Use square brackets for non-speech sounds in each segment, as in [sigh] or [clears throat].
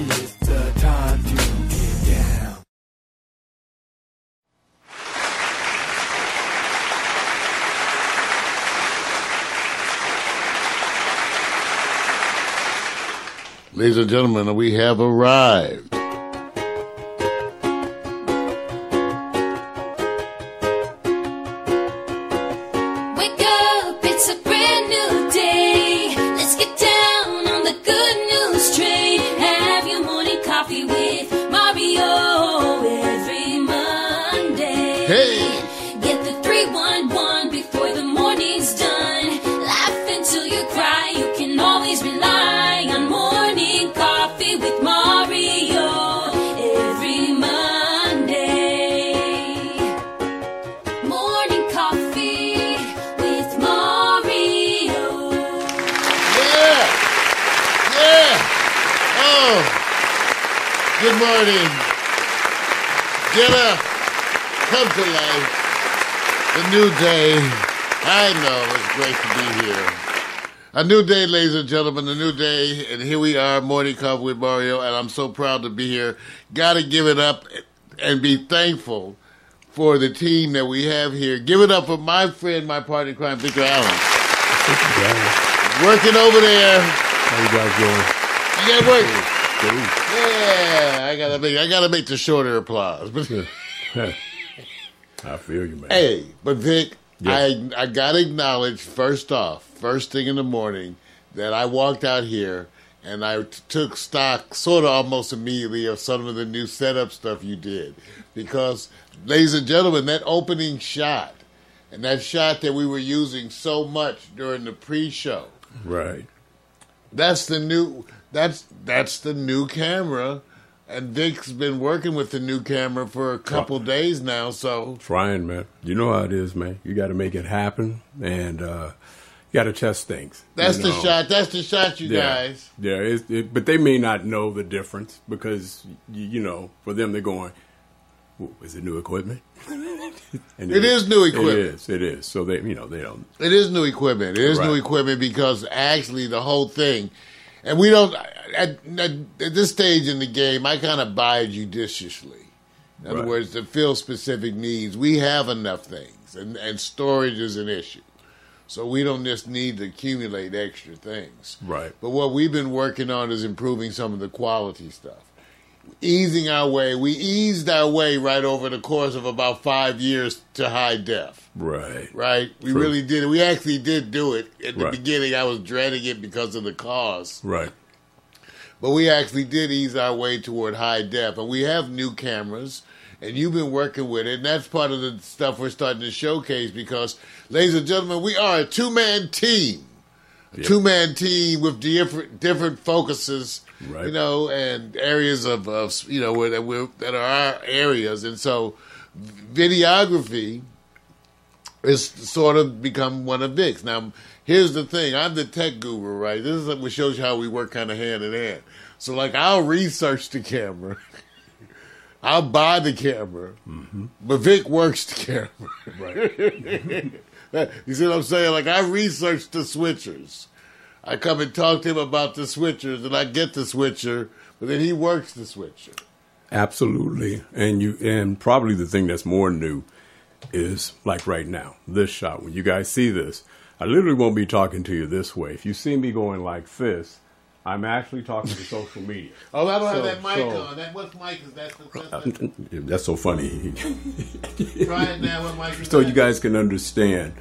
It's the time to get down. Ladies and gentlemen, we have arrived. New day, ladies and gentlemen, a new day, and here we are, Morning Coffee with Mario, and I'm so proud to be here. Gotta give it up and be thankful for the team that we have here. Give it up for my friend, my partner in crime, Victor Allen. Working over there. How you guys doing? You got work. Yeah, I gotta make I gotta make the shorter applause. [laughs] [laughs] I feel you, man. hey, but Vic, Yes. I I gotta acknowledge first off, first thing in the morning, that I walked out here and I t- took stock sort of almost immediately of some of the new setup stuff you did. Because, ladies and gentlemen, that opening shot and that shot that we were using so much during the pre-show, Right. That's the new. That's that's the new camera, and Vic's been working with the new camera for a couple days now. So Trying, man. You know how it is, man. You got to make it happen, and uh, you got to test things. that's you the know. shot. That's the shot, you Yeah, guys. yeah. It, it, but they may not know the difference because you, you know, for them, they're going, "Is it new equipment?" [laughs] and It is new equipment. It is. It is. So they, you know, they don't. It is new equipment. It is new equipment because actually the whole thing, and we don't at, at, at this stage in the game. I kind of buy judiciously. In other Right. words, to fill specific needs, we have enough things, and and storage is an issue. So we don't just need to accumulate extra things. Right. But what we've been working on is improving some of the quality stuff. Easing our way, we eased our way right over the course of about five years to high def Right. right? We True. really did. We actually did do it. At the Right. beginning, I was dreading it because of the cost. Right. But we actually did ease our way toward high def. And we have new cameras, and you've been working with it. And that's part of the stuff we're starting to showcase because, ladies and gentlemen, we are a two man team. A Yep. two man team with different different focuses, Right. you know, and areas of, of you know where that, we're, that are our areas, and so videography is sort of become one of Vic's. Now, here's the thing: I'm the tech guru, right? This is what shows you how we work kind of hand in hand. So, like, I'll research the camera, [laughs] I'll buy the camera, mm-hmm. but Vic works the camera. Right. [laughs] you see what I'm saying? Like, I research the switchers. I come and talk to him about the switchers, and I get the switcher, but then he works the switcher. Absolutely. And you and probably the thing that's more new is like right now, this shot. When you guys see this, I literally won't be talking to you this way. If you see me going like this, I'm actually talking to social media. [laughs] Oh, I don't So- have that mic so- on. That what mic is that? That's the- [laughs] That's so funny. Try it now. What mic so that? you guys can understand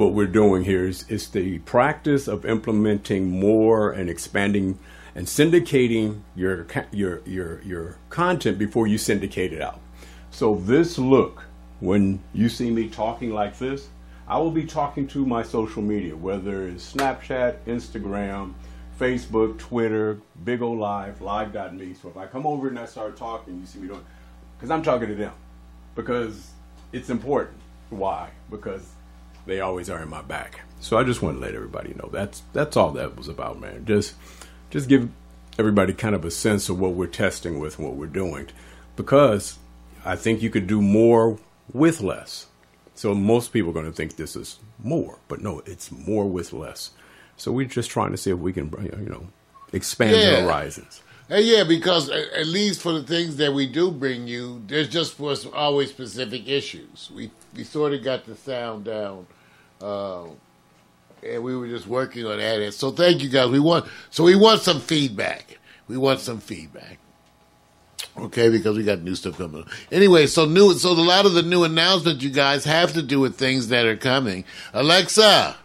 what we're doing here is, is the practice of implementing more and expanding and syndicating your your your your content before you syndicate it out. So this look, when you see me talking like this, I will be talking to my social media, whether it's Snapchat, Instagram, Facebook, Twitter, Bigo Live, Live.me. So if I come over and I start talking, you see me doing, because I'm talking to them, because it's important. Why? Because they always are in my back. So I just want to let everybody know that's that's all that was about, man. Just just give everybody kind of a sense of what we're testing with and what we're doing, because I think you could do more with less. So most people are going to think this is more, but no, it's more with less. So we're just trying to see if we can, you know, expand Yeah. the horizons. Hey, yeah, because at least for the things that we do bring you, there's just for always specific issues. We we sort of got the sound down, uh, and we were just working on that. So thank you guys. We want so we want some feedback. We want some feedback. Okay, because we got new stuff coming. Anyway, so new, so a lot of the new announcements you guys have to do with things that are coming. Alexa,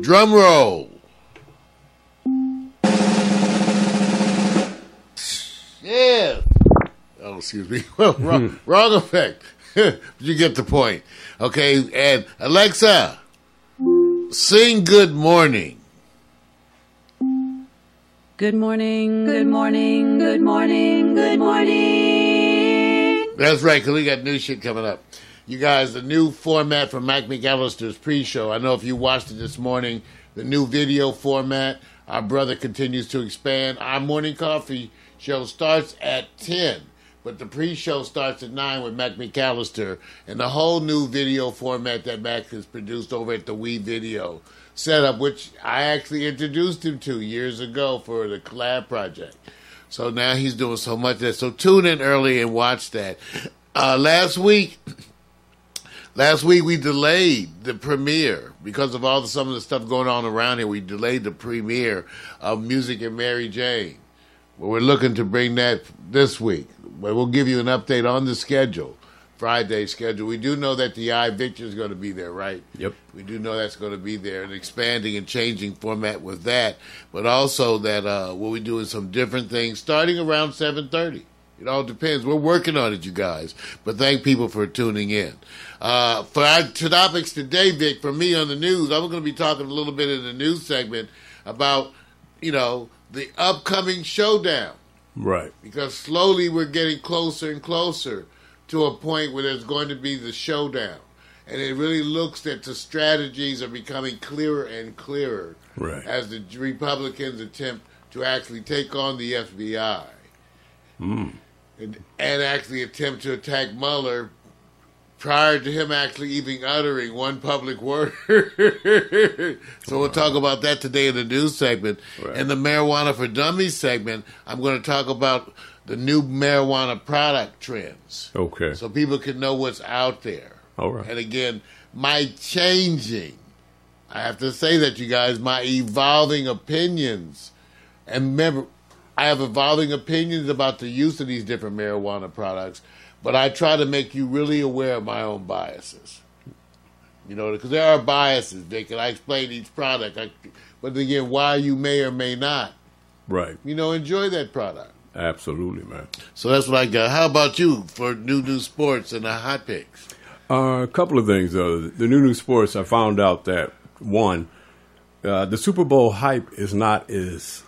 drum roll. Yeah. Oh, excuse me. [laughs] wrong, hmm. wrong effect. [laughs] you get the point. Okay, and Alexa, sing "Good Morning." Good morning, good morning, good morning, good morning. That's right, because we got new shit coming up. You guys, the new format for Mike McAllister's pre-show. I know if you watched it this morning, the new video format. Our brother continues to expand. Our morning coffee show starts at ten, but the pre-show starts at nine with Mac McAllister and the whole new video format that Mac has produced over at the WeVideo setup, which I actually introduced him to years ago for the collab project. So now he's doing so much that. So tune in early and watch that. Uh, last week, [clears throat] last week we delayed the premiere because of all the some of the stuff going on around here. We delayed the premiere of Music and Mary Jane. Well, we're looking to bring that this week. But we'll give you an update on the schedule, Friday schedule. We do know that the I Victor is going to be there, right? Yep. We do know that's going to be there, and expanding and changing format with that, but also that uh, we'll be doing some different things starting around seven thirty. It all depends. We're working on it, you guys. But thank people for tuning in. Uh, for our topics today, Vic, for me on the news, I'm going to be talking a little bit in the news segment about, you know, the upcoming showdown Right. because slowly we're getting closer and closer to a point where there's going to be the showdown. And it really looks that the strategies are becoming clearer and clearer Right. as the Republicans attempt to actually take on the FBI hmm. and, and actually attempt to attack Mueller prior to him actually even uttering one public [laughs] word. so we'll talk about that today in the news segment. Right. In the marijuana for dummies segment, I'm going to talk about the new marijuana product trends Okay. so people can know what's out there. All right. And again, my changing, I have to say that, you guys, my evolving opinions. And remember, I have evolving opinions about the use of these different marijuana products, but I try to make you really aware of my own biases. You know, because there are biases, Vic, and I explain each product. I, but again, why you may or may not, Right. you know, enjoy that product. Absolutely, man. So that's what I got. How about you for new new sports and the hot picks? Uh, a couple of things, though. The new new sports, I found out that one, uh, the Super Bowl hype is not as,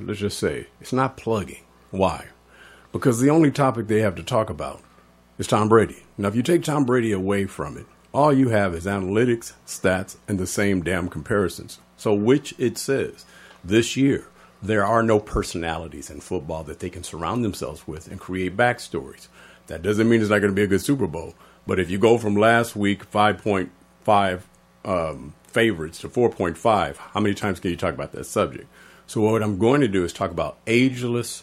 let's just say, it's not plugging. Why? Because the only topic they have to talk about is Tom Brady. Now, if you take Tom Brady away from it, all you have is analytics, stats, and the same damn comparisons. So, which it says this year, there are no personalities in football that they can surround themselves with and create backstories. That doesn't mean it's not going to be a good Super Bowl. But if you go from last week, 5.5 um, favorites to 4.5, how many times can you talk about that subject? So, what I'm going to do is talk about ageless,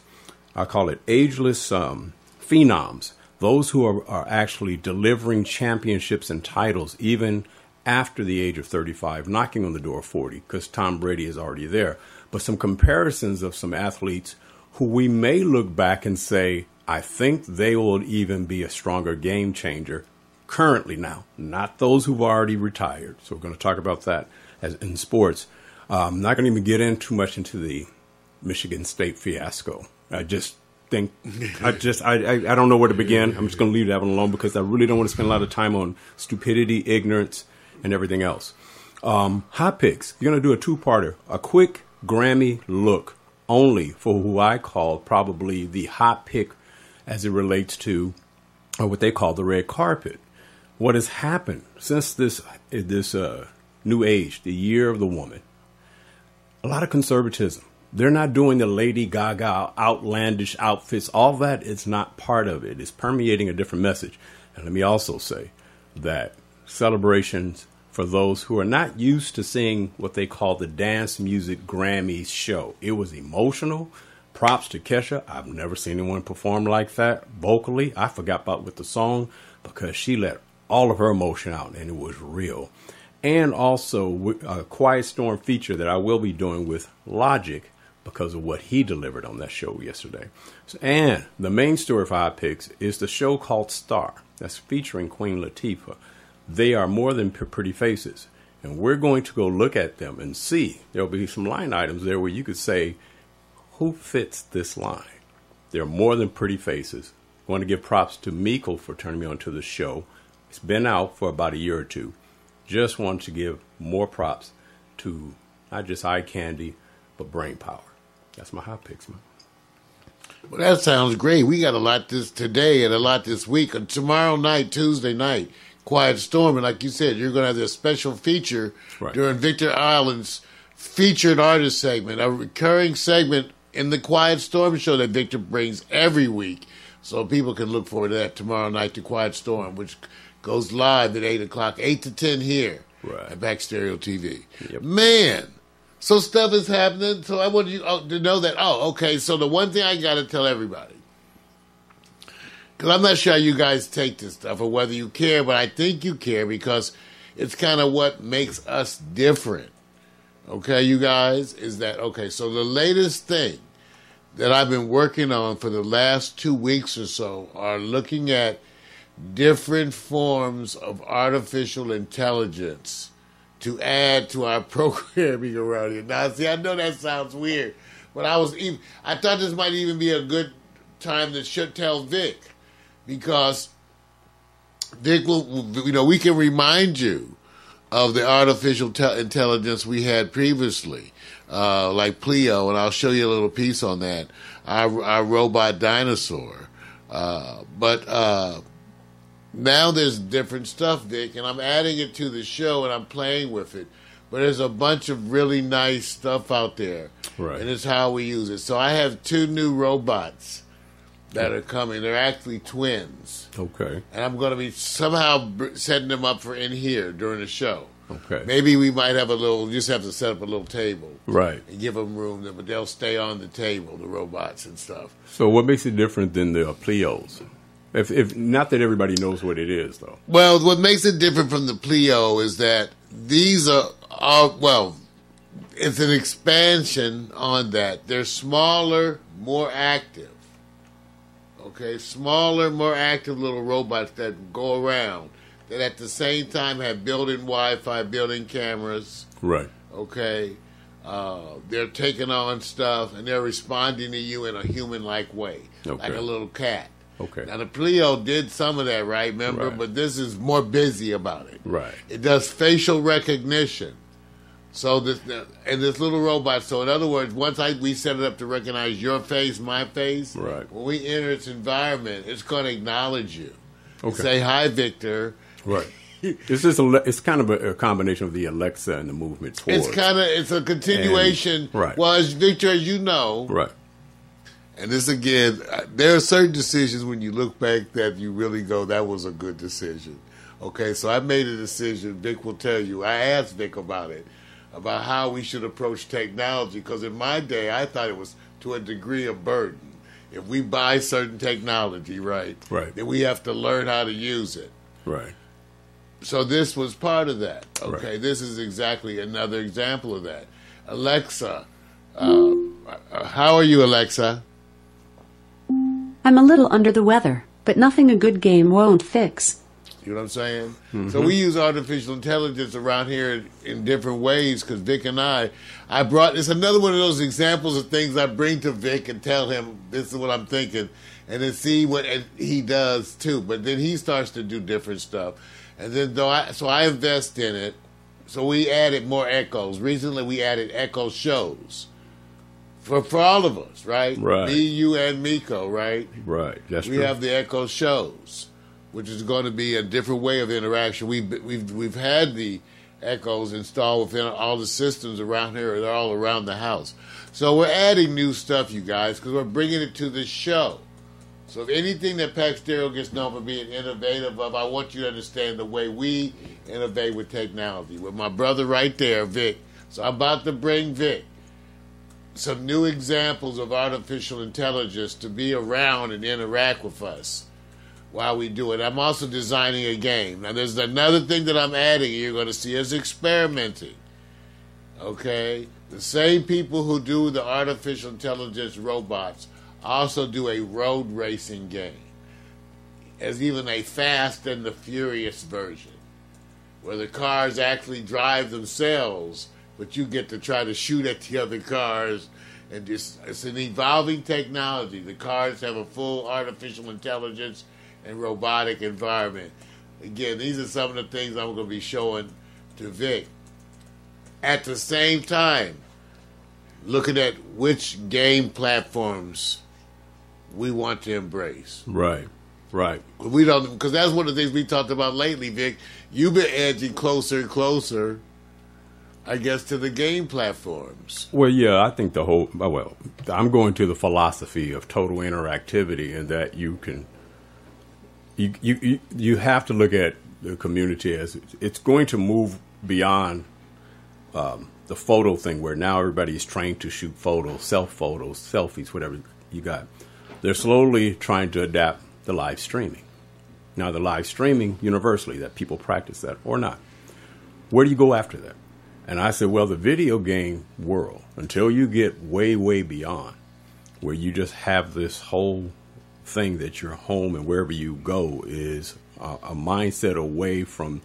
I call it ageless um, phenoms, those who are, are actually delivering championships and titles even after the age of 35, knocking on the door of 40, because Tom Brady is already there. But some comparisons of some athletes who we may look back and say, I think they will even be a stronger game changer currently now, not those who've already retired. So we're going to talk about that as in sports. Uh, I'm not going to even get in too much into the Michigan State fiasco. I just think I just I, I I don't know where to begin. I'm just going to leave that one alone because I really don't want to spend a lot of time on stupidity, ignorance, and everything else. Um, hot picks. You're going to do a two-parter, a quick Grammy look only for who I call probably the hot pick as it relates to or what they call the red carpet. What has happened since this this uh, new age, the year of the woman? A lot of conservatism. They're not doing the Lady Gaga outlandish outfits. All that is not part of it. It's permeating a different message. And let me also say that celebrations for those who are not used to seeing what they call the dance music Grammys show. It was emotional, props to Kesha. I've never seen anyone perform like that vocally. I forgot about with the song because she let all of her emotion out and it was real. And also a Quiet Storm feature that I will be doing with Logic because of what he delivered on that show yesterday. And the main story for High Picks is the show called Star that's featuring Queen Latifah. They are more than pretty faces. And we're going to go look at them and see. There'll be some line items there where you could say, who fits this line? They're more than pretty faces. I want to give props to Meekle for turning me on to the show. It's been out for about a year or two. Just want to give more props to not just eye candy, but brain power. That's my hot picks, man. Well, that sounds great. We got a lot this today and a lot this week. And tomorrow night, Tuesday night, Quiet Storm. And like you said, you're going to have this special feature Right. during Victor Allen's featured artist segment, a recurring segment in the Quiet Storm show that Victor brings every week. So people can look forward to that tomorrow night, the Quiet Storm, which goes live at 8 o'clock, 8 to 10 here Right. at Pax Stereo TV. Yep. Man, so stuff is happening. So I want you oh, to know that. Oh, okay. So the one thing I got to tell everybody, because I'm not sure how you guys take this stuff or whether you care, but I think you care because it's kind of what makes us different. Okay, you guys, is that okay? So the latest thing that I've been working on for the last two weeks or so are looking at different forms of artificial intelligence to add to our [laughs] programming around here. Now, see, I know that sounds weird, but I was even I thought this might even be a good time to should tell Vic because Vic will, you know, we can remind you of the artificial te- intelligence we had previously, uh, like Pleo, and I'll show you a little piece on that. Our, our robot dinosaur, uh, but. Uh, now there's different stuff, Dick, and I'm adding it to the show and I'm playing with it. But there's a bunch of really nice stuff out there, Right. and it's how we use it. So I have two new robots that are coming. They're actually twins, Okay. and I'm going to be somehow setting them up for in here during the show. Okay. Maybe we might have a little. You Just have to set up a little table Right. and give them room, but they'll stay on the table, the robots and stuff. So what makes it different than the Pleos? If, if not that everybody knows what it is, though. Well, what makes it different from the Pleo is that these are, are well, it's an expansion on that. They're smaller, more active. Okay, smaller, more active little robots that go around that at the same time have built-in Wi-Fi, built-in cameras. Right. Okay, uh, they're taking on stuff and they're responding to you in a human-like way, like a little cat. Okay. Now the Pleo did some of that, right? Remember, Right. but this is more busy about it. Right. It does facial recognition. So this and this little robot. So in other words, once I we set it up to recognize your face, my face. Right. When we enter its environment, it's going to acknowledge you. Okay. Say hi, Victor. Right. [laughs] It's just a, it's kind of a, a combination of the Alexa and the movement towards. It's kind of it's a continuation. And- right. Well, as Victor, as you know, right. And this again, uh, there are certain decisions when you look back that you really go, that was a good decision. Okay, so I made a decision. Vic will tell you. I asked Vic about it, about how we should approach technology, because in my day, I thought it was to a degree a burden. If we buy certain technology, right, Right. then we have to learn how to use it. Right. So this was part of that. Okay, Right. this is exactly another example of that. Alexa, uh, uh, how are you, Alexa? I'm a little under the weather, but nothing a good game won't fix. You know what I'm saying? Mm-hmm. So we use artificial intelligence around here in different ways because Vic and I, I brought, it's another one of those examples of things I bring to Vic and tell him this is what I'm thinking and then see what and he does too. But then he starts to do different stuff. And then though I, so I invest in it. So we added more echoes. Recently we added echo shows for, for all of us, right? Right. Me, you, and Miko, right? Right. That's we true. have the Echo shows, which is going to be a different way of interaction. We've we've we've had the Echoes installed within all the systems around here. They're all around the house. So we're adding new stuff, you guys, because we're bringing it to the show. So if anything that Pax Stereo gets known for being innovative of, I want you to understand the way we innovate with technology. With my brother right there, Vic. So I'm about to bring Vic some new examples of artificial intelligence to be around and interact with us while we do it. I'm also designing a game. Now, there's another thing that I'm adding. You're going to see is experimenting. Okay, the same people who do the artificial intelligence robots also do a road racing game. As even a Fast and the Furious version, where the cars actually drive themselves, but you get to try to shoot at the other cars. And just, it's an evolving technology. The cars have a full artificial intelligence and robotic environment. Again, these are some of the things I'm going to be showing to Vic. At the same time, looking at which game platforms we want to embrace. Right. Right. We don't because that's one of the things we talked about lately, Vic. You've been edging closer and closer, I guess, to the game platforms. Well, yeah, I think the whole oh, well, I'm going to the philosophy of total interactivity, and that you can you you you, have to look at the community as it's going to move beyond um, the photo thing, where now everybody's trained to shoot photos, self photos, selfies, whatever you got. They're slowly trying to adapt the live streaming. Now, the live streaming universally that people practice that or not. Where do you go after that? And I said, well, the video game world, until you get way, way beyond where you just have this whole thing that your home and wherever you go is a, a mindset away from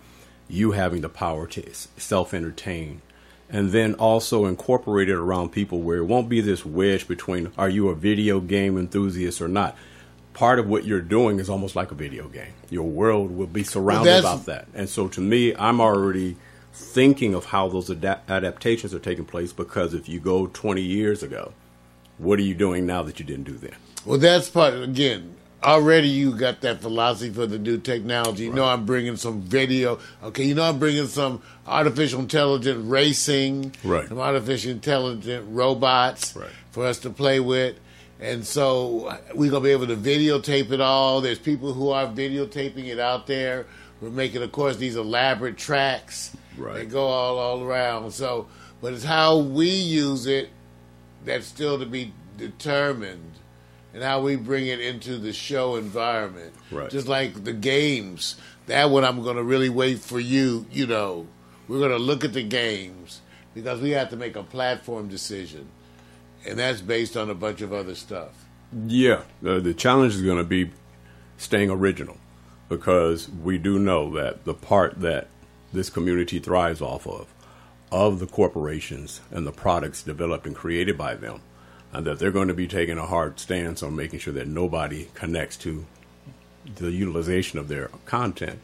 you having the power to self entertain and then also incorporate it around people where it won't be this wedge between are you a video game enthusiast or not. Part of what you're doing is almost like a video game. Your world will be surrounded Well, about that. And so to me, I'm already thinking of how those ada- adaptations are taking place because if you go 20 years ago, what are you doing now that you didn't do then? Well, that's part again. Already, you got that philosophy for the new technology. You know, I'm bringing some video. Okay, you know, I'm bringing some artificial intelligent racing, Right. Some artificial intelligent robots Right. for us to play with, and so we're gonna be able to videotape it all. There's people who are videotaping it out there. We're making, of course, these elaborate tracks Right. that go all all around. So, but it's how we use it that's still to be determined and how we bring it into the show environment. Right. Just like the games. That one I'm going to really wait for you, you know. We're going to look at the games because we have to make a platform decision. And that's based on a bunch of other stuff. Yeah, the, the challenge is going to be staying original because we do know that the part that this community thrives off of, of the corporations and the products developed and created by them, and that they're going to be taking a hard stance on making sure that nobody connects to the utilization of their content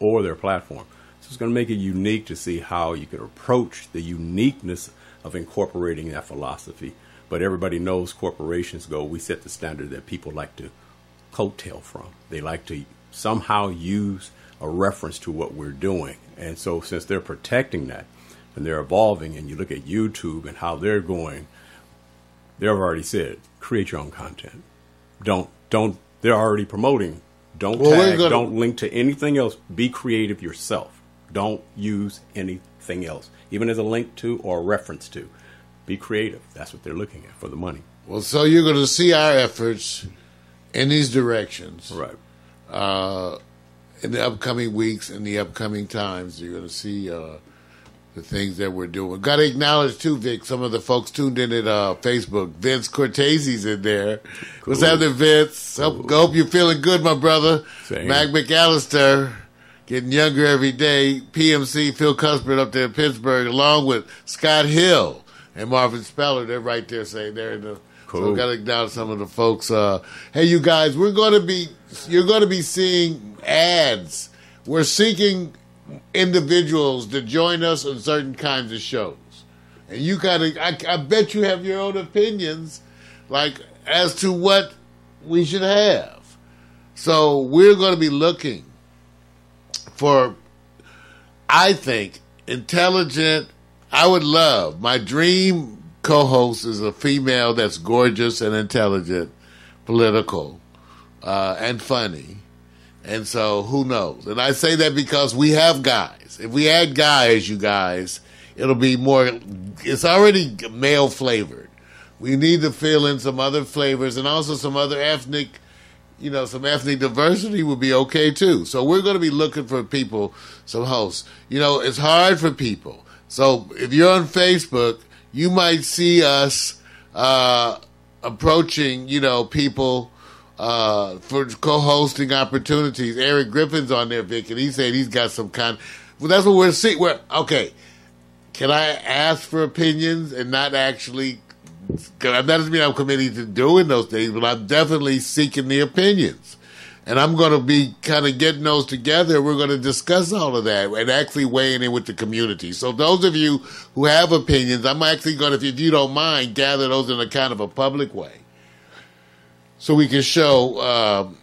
or their platform. So it's going to make it unique to see how you could approach the uniqueness of incorporating that philosophy. But everybody knows corporations go, we set the standard that people like to coattail from. They like to somehow use a reference to what we're doing. And so since they're protecting that and they're evolving, and you look at YouTube and how they're going, they've already said, create your own content. Don't don't they're already promoting. Don't Well, tag, gonna- don't link to anything else. Be creative yourself. Don't use anything else, even as a link to or a reference to. Be creative. That's what they're looking at for the money. Well, so you're going to see our efforts in these directions. Right. uh, in the upcoming weeks and the upcoming times. You're going to see uh, the things that we're doing. Got to acknowledge too, Vic. Some of the folks tuned in at uh, Facebook. Vince Cortese's in there. Cool. What's Cool. happening, Vince? Hope, hope you're feeling good, my brother. Same. Mac McAllister. Getting younger every day. PMC, Phil Cuthbert up there in Pittsburgh, along with Scott Hill and Marvin Speller. They're right there saying they're in the. So Cool. got to acknowledge some of the folks. Uh, hey, you guys, we're going to be, you're going to be seeing ads. We're seeking individuals to join us on certain kinds of shows. And you got to, I, I bet you have your own opinions, like as to what we should have. So we're going to be looking for, I think, intelligent. I would love my dream co-host is a female that's gorgeous and intelligent, political, uh, and funny. And so who knows? And I say that because we have guys. If we add guys, you guys, it'll be more. It's already male flavored. We need to fill in some other flavors and also some other ethnic, you know, some ethnic diversity would be okay too. So we're going to be looking for people, some hosts. You know, it's hard for people. So if you're on Facebook, you might see us uh, approaching, you know, people uh, for co-hosting opportunities. Eric Griffin's on there, Vic, and he said he's got some kind. Well, that's what we're seeing. We're okay. Can I ask for opinions and not actually? That doesn't mean I'm committing to doing those things, but I'm definitely seeking the opinions. And I'm going to be kind of getting those together. We're going to discuss all of that and actually weighing in with the community. So those of you who have opinions, I'm actually going to, if you don't mind, gather those in a kind of a public way so we can show um,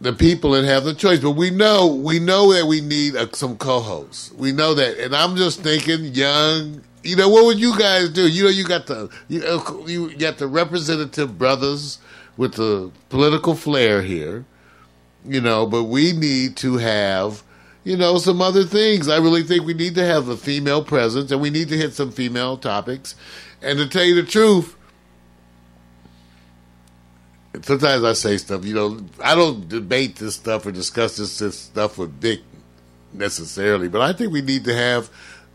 the people and have the choice. But we know we know that we need uh, some co-hosts. We know that, and I'm just thinking young. You know, what would you guys do? You know, you got the you, uh, you got the representative brothers with the political flair here. You know, but we need to have. You know, some other things. I really think we need to have a female presence and we need to hit some female topics. And to tell you the truth, sometimes I say stuff, you know, I don't debate this stuff or discuss this, this stuff with Dick necessarily, but I think we need to have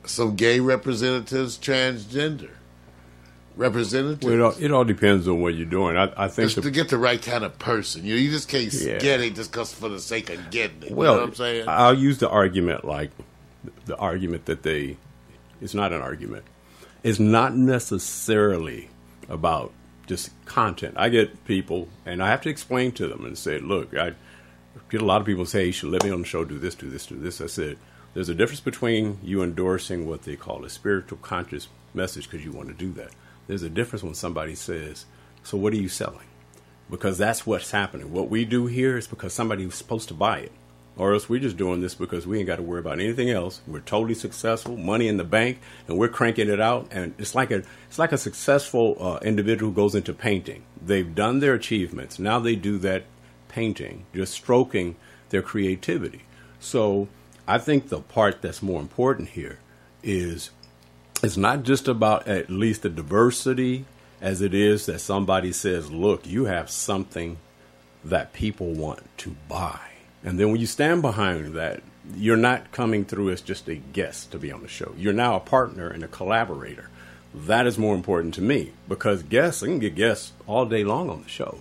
some gay representatives, transgender representatives. Well, it, all, it all depends on what you're doing. I, I think just the, to get the right kind of person. You know, you just can't Yeah. get it just 'cause for the sake of getting it. well, you know what I'm saying? I'll use the argument like the argument that they. It's not an argument. It's not necessarily about just content. I get people, and I have to explain to them and say, "Look, I get a lot of people say you should let me on the show, do this, do this, do this." I said, "There's a difference between you endorsing what they call a spiritual conscious message because you want to do that. There's a difference when somebody says, "So what are you selling?" Because that's what's happening. What we do here is because somebody's supposed to buy it, or else we're just doing this because we ain't got to worry about anything else. We're totally successful, money in the bank, and we're cranking it out. And it's like a it's like a successful uh, individual goes into painting. They've done their achievements. Now they do that painting, just stroking their creativity. So I think the part that's more important here is it's not just about at least the diversity as it is that somebody says, look, you have something that people want to buy. And then when you stand behind that, you're not coming through as just a guest to be on the show. You're now a partner and a collaborator. That is more important to me because guests, I can get guests all day long on the show.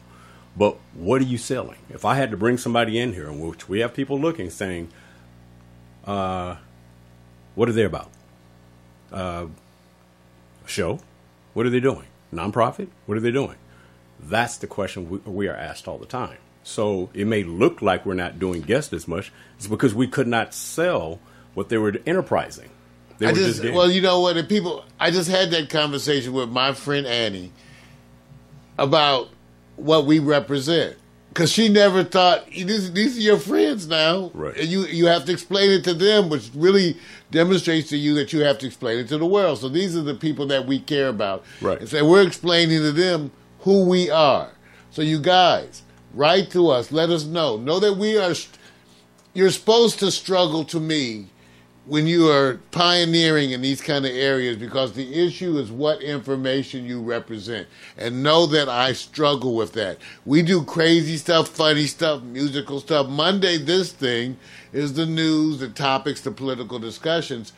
But what are you selling? If I had to bring somebody in here, in which we have people looking saying, uh, what are they about? Uh, show? What are they doing? Nonprofit? What are they doing? That's the question we, we are asked all the time. So it may look like we're not doing guests as much. It's because we could not sell what they were enterprising. They I were just, getting- well, you know what? And people, I just had that conversation with my friend Annie about what we represent because she never thought these, these are your friends now, Right. And you you have to explain it to them, which really demonstrates to you that you have to explain it to the world. So these are the people that we care about, Right. And so we're explaining to them who we are. So you guys, write to us, let us know. Know that we are. You're supposed to struggle to me when you are pioneering in these kind of areas because the issue is what information you represent. And know that I struggle with that. We do crazy stuff, funny stuff, musical stuff. Monday, this thing is the news, the topics, the political discussions.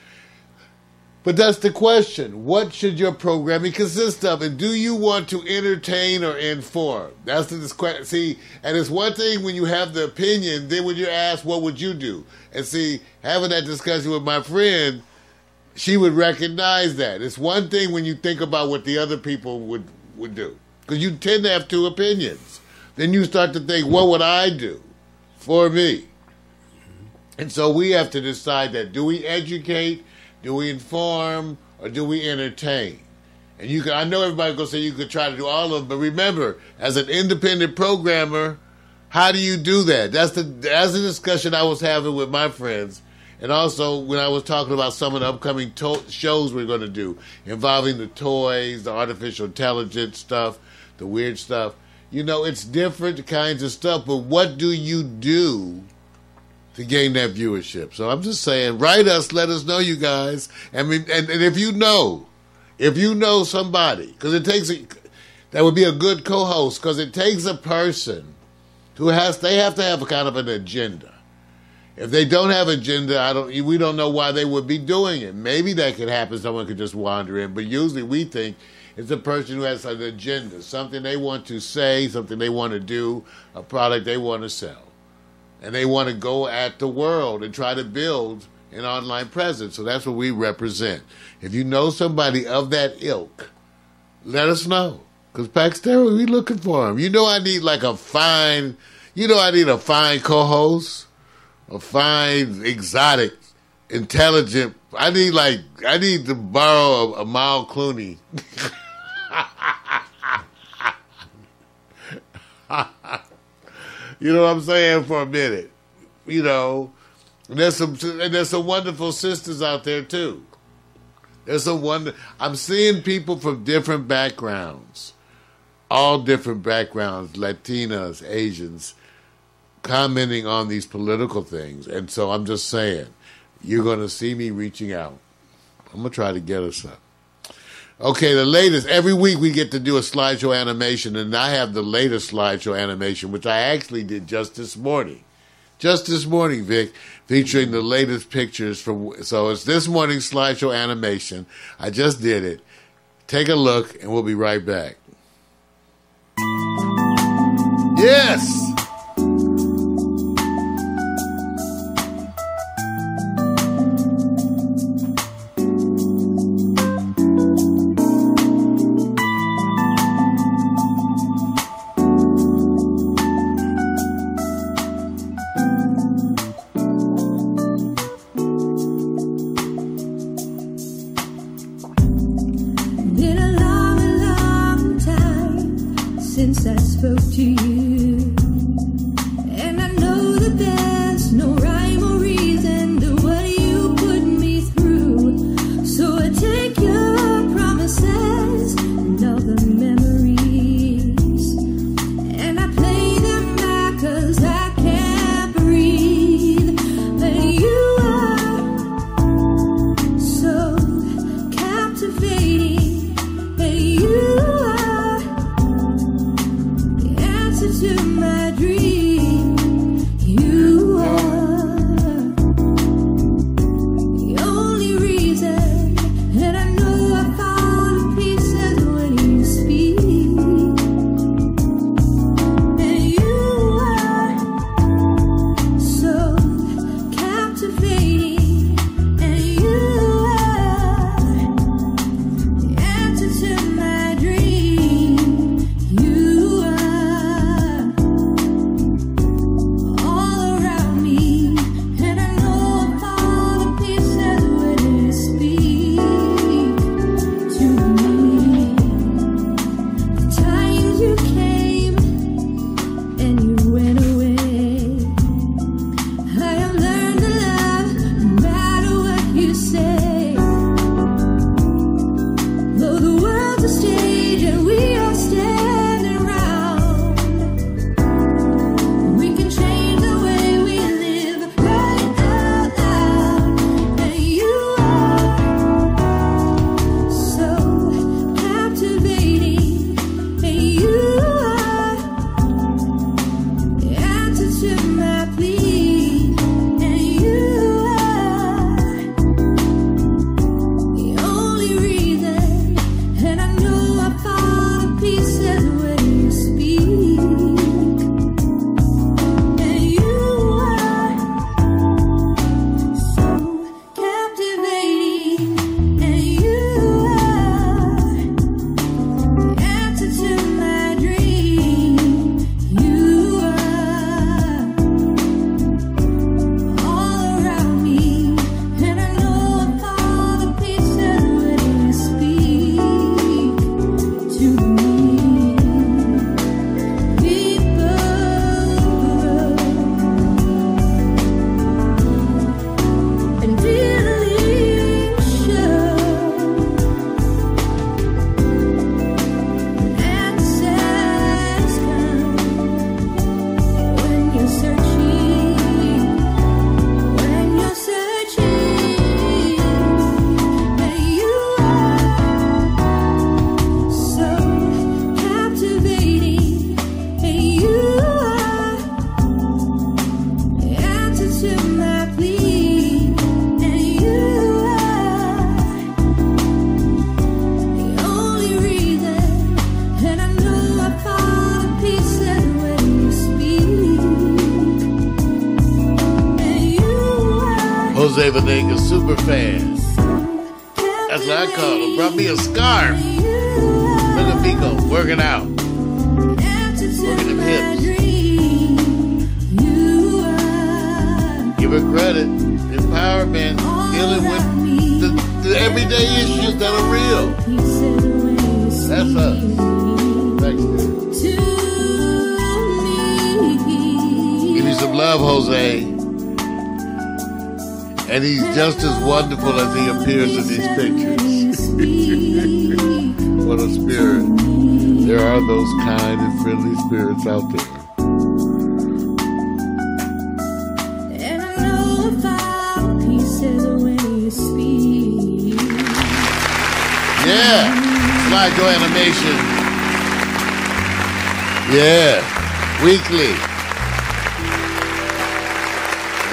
But that's the question. What should your programming consist of? And do you want to entertain or inform? That's the question. See, and it's one thing when you have the opinion, then when you're asked, what would you do? And see, having that discussion with my friend, she would recognize that. It's one thing when you think about what the other people would, would do. Because you tend to have two opinions. Then you start to think, what would I do for me? And so we have to decide that do we educate, do we inform, or do we entertain? And you can I know everybody's gonna say you could try to do all of them, but remember, as an independent programmer, how do you do that? That's the that's the discussion I was having with my friends. And also when I was talking about some of the upcoming to- shows we're going to do involving the toys, the artificial intelligence stuff, the weird stuff. You know, it's different kinds of stuff, but what do you do to gain that viewership. So I'm just saying, write us, let us know, you guys. I mean, and, and if you know, if you know somebody, because it takes a, that would be a good co-host because it takes a person who has they have to have a kind of an agenda. If they don't have agenda, I don't. We don't know why they would be doing it. Maybe that could happen. Someone could just wander in, but usually we think it's a person who has an agenda, something they want to say, something they want to do, a product they want to sell, and they want to go at the world and try to build an online presence. So that's what we represent. If you know somebody of that ilk, let us know. Because Paxterra, we looking for him. You know I need like a fine, you know I need a fine co-host, a fine, exotic, intelligent. I need like, I need to borrow a, a Miles Clooney. [laughs] you know what I'm saying? For a minute. You know, and there's some, and there's some wonderful sisters out there too. There's some wonder. I'm seeing people from different backgrounds, all different backgrounds, Latinas, Asians, commenting on these political things. And so I'm just saying, you're going to see me reaching out. I'm to try to get us up. Okay, the latest. Every week we get to do a slideshow animation, and I have the latest slideshow animation, which I actually did just this morning. Just this morning, Vic, featuring the latest pictures from. So it's this morning's slideshow animation. I just did it. Take a look, and we'll be right back. Yes! Jose Venegas super fast. That's what I call him. Brought me a scarf. Look at me go, working out. Working them hips. Give her credit. Empowerment. Dealing with the, the everyday issues that are real. That's us. Thanks. Give you some love, Jose. And he's just as wonderful as he appears in these pictures. [laughs] what a spirit. There are those kind and friendly spirits out there. And I know about pieces when you speak. Yeah. Slideshow animation. Yeah. Weekly.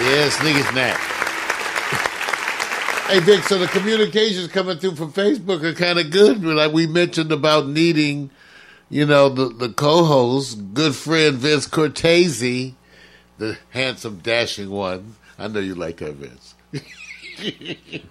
Yeah, sneaky snack. Hey Vic, so the communications coming through from Facebook are kind of good. Like we mentioned about needing, you know, the, the co-host, good friend Vince Cortese, the handsome, dashing one. I know you like that, Vince. [laughs]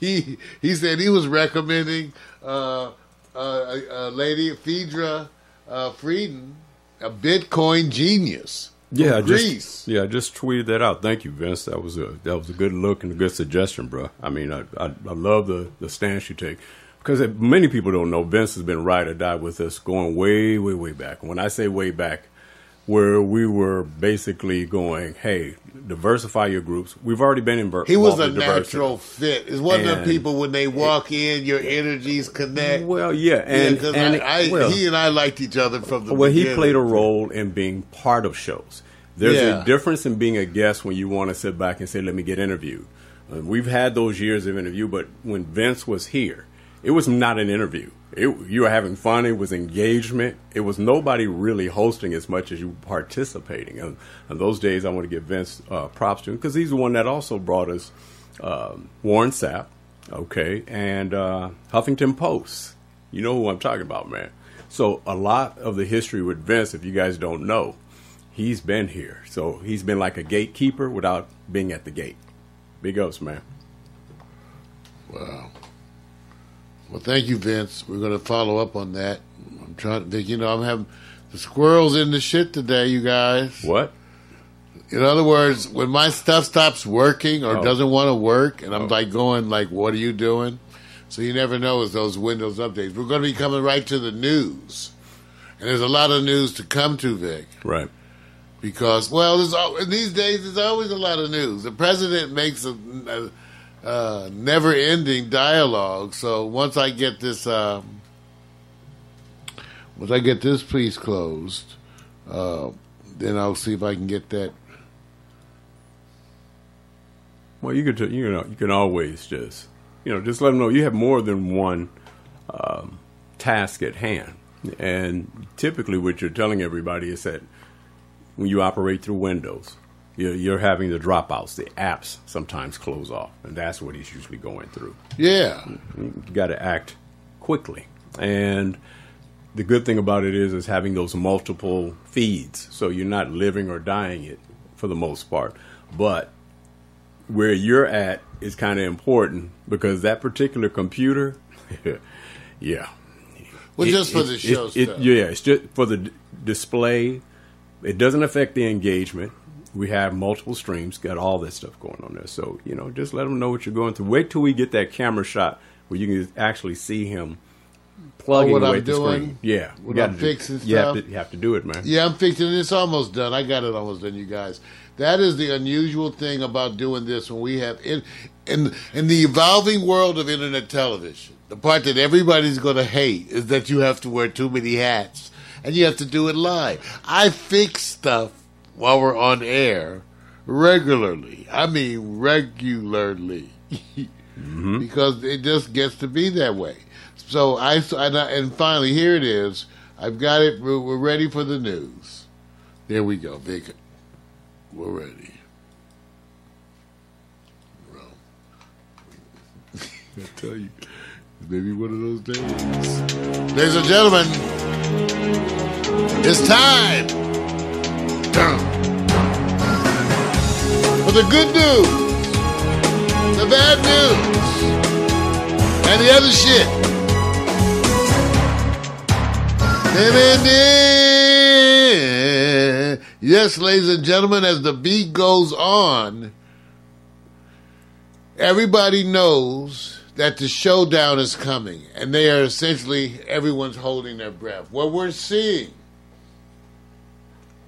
he he said he was recommending uh, uh, a, a lady, Phaedra uh, Frieden, a Bitcoin genius. Yeah, I just yeah, I just tweeted that out. Thank you, Vince. That was a that was a good look and a good suggestion, bro. I mean, I I, I love the the stance you take because it, many people don't know Vince has been ride or die with us going way way way back. When I say way back, where we were basically going, hey, diversify your groups. We've already been in. He was a involved in diversity. natural fit. It's one of the people when they walk in, your energies connect. Well, yeah, Yeah, and I, I, well, he and I liked each other from the Well, he played a role in being part of shows. There's Yeah. a difference in being a guest when you want to sit back and say, "Let me get interviewed." Uh, we've had those years of interview, but when Vince was here, it was not an interview. It, you were having fun. It was engagement. It was nobody really hosting as much as you participating. And, and those days, I want to give Vince uh, props to him because he's the one that also brought us um, Warren Sapp, okay, and uh, Huffington Post. You know who I'm talking about, man. So a lot of the history with Vince, if you guys don't know, he's been here. So he's been like a gatekeeper without being at the gate. Big ups, man. Wow. Well, thank you, Vince. We're going to follow up on that. I'm trying to think, you know, I'm having the squirrels in the shit today, you guys. What? In other words, when my stuff stops working or Oh. doesn't want to work, and I'm oh. like going like, "What are you doing?" So you never know with those Windows updates. We're going to be coming right to the news, and there's a lot of news to come to, Vic. Right. because well, there's these days there's always a lot of news. The president makes a, a, a never-ending dialogue. So once I get this, um, once I get this piece closed, uh, then I'll see if I can get that. Well, you could, you know, you can always just, you know, just let them know you have more than one um, task at hand. And typically, what you're telling everybody is that when you operate through Windows, you're, you're having the dropouts. The apps sometimes close off, and that's what he's usually going through. Yeah, You got to act quickly. And the good thing about it is, is having those multiple feeds, so you're not living or dying it for the most part. But where you're at is kind of important because that particular computer, [laughs] yeah. well, It- just for it- the show it- stuff. Yeah, it's just for the d- display. It doesn't affect the engagement. We have multiple streams, got all that stuff going on there. So you know, just let them know what you're going through. Wait till we get that camera shot where you can actually see him plugging Oh, what away I'm doing? screen. Yeah, What you gotta I'm do- fixing You have, stuff? to, you have to do it, man. Yeah, I'm fixing it. It's almost done. I got it almost done, you guys. That is the unusual thing about doing this when we have in in in the evolving world of internet television. The part that everybody's going to hate is that you have to wear too many hats and you have to do it live. I fix stuff while we're on air regularly. I mean regularly. Mm-hmm. Because it just gets to be that way. So I and, I, and finally here it is. I've got it. We're, we're ready for the news. There we go, Vic. We're ready. [laughs] I tell you, maybe one of those days. Ladies and gentlemen, it's time Dun. for the good news. the bad news, and the other shit. Yes, ladies and gentlemen, as the beat goes on, everybody knows that the showdown is coming, and they are essentially everyone's holding their breath. What we're seeing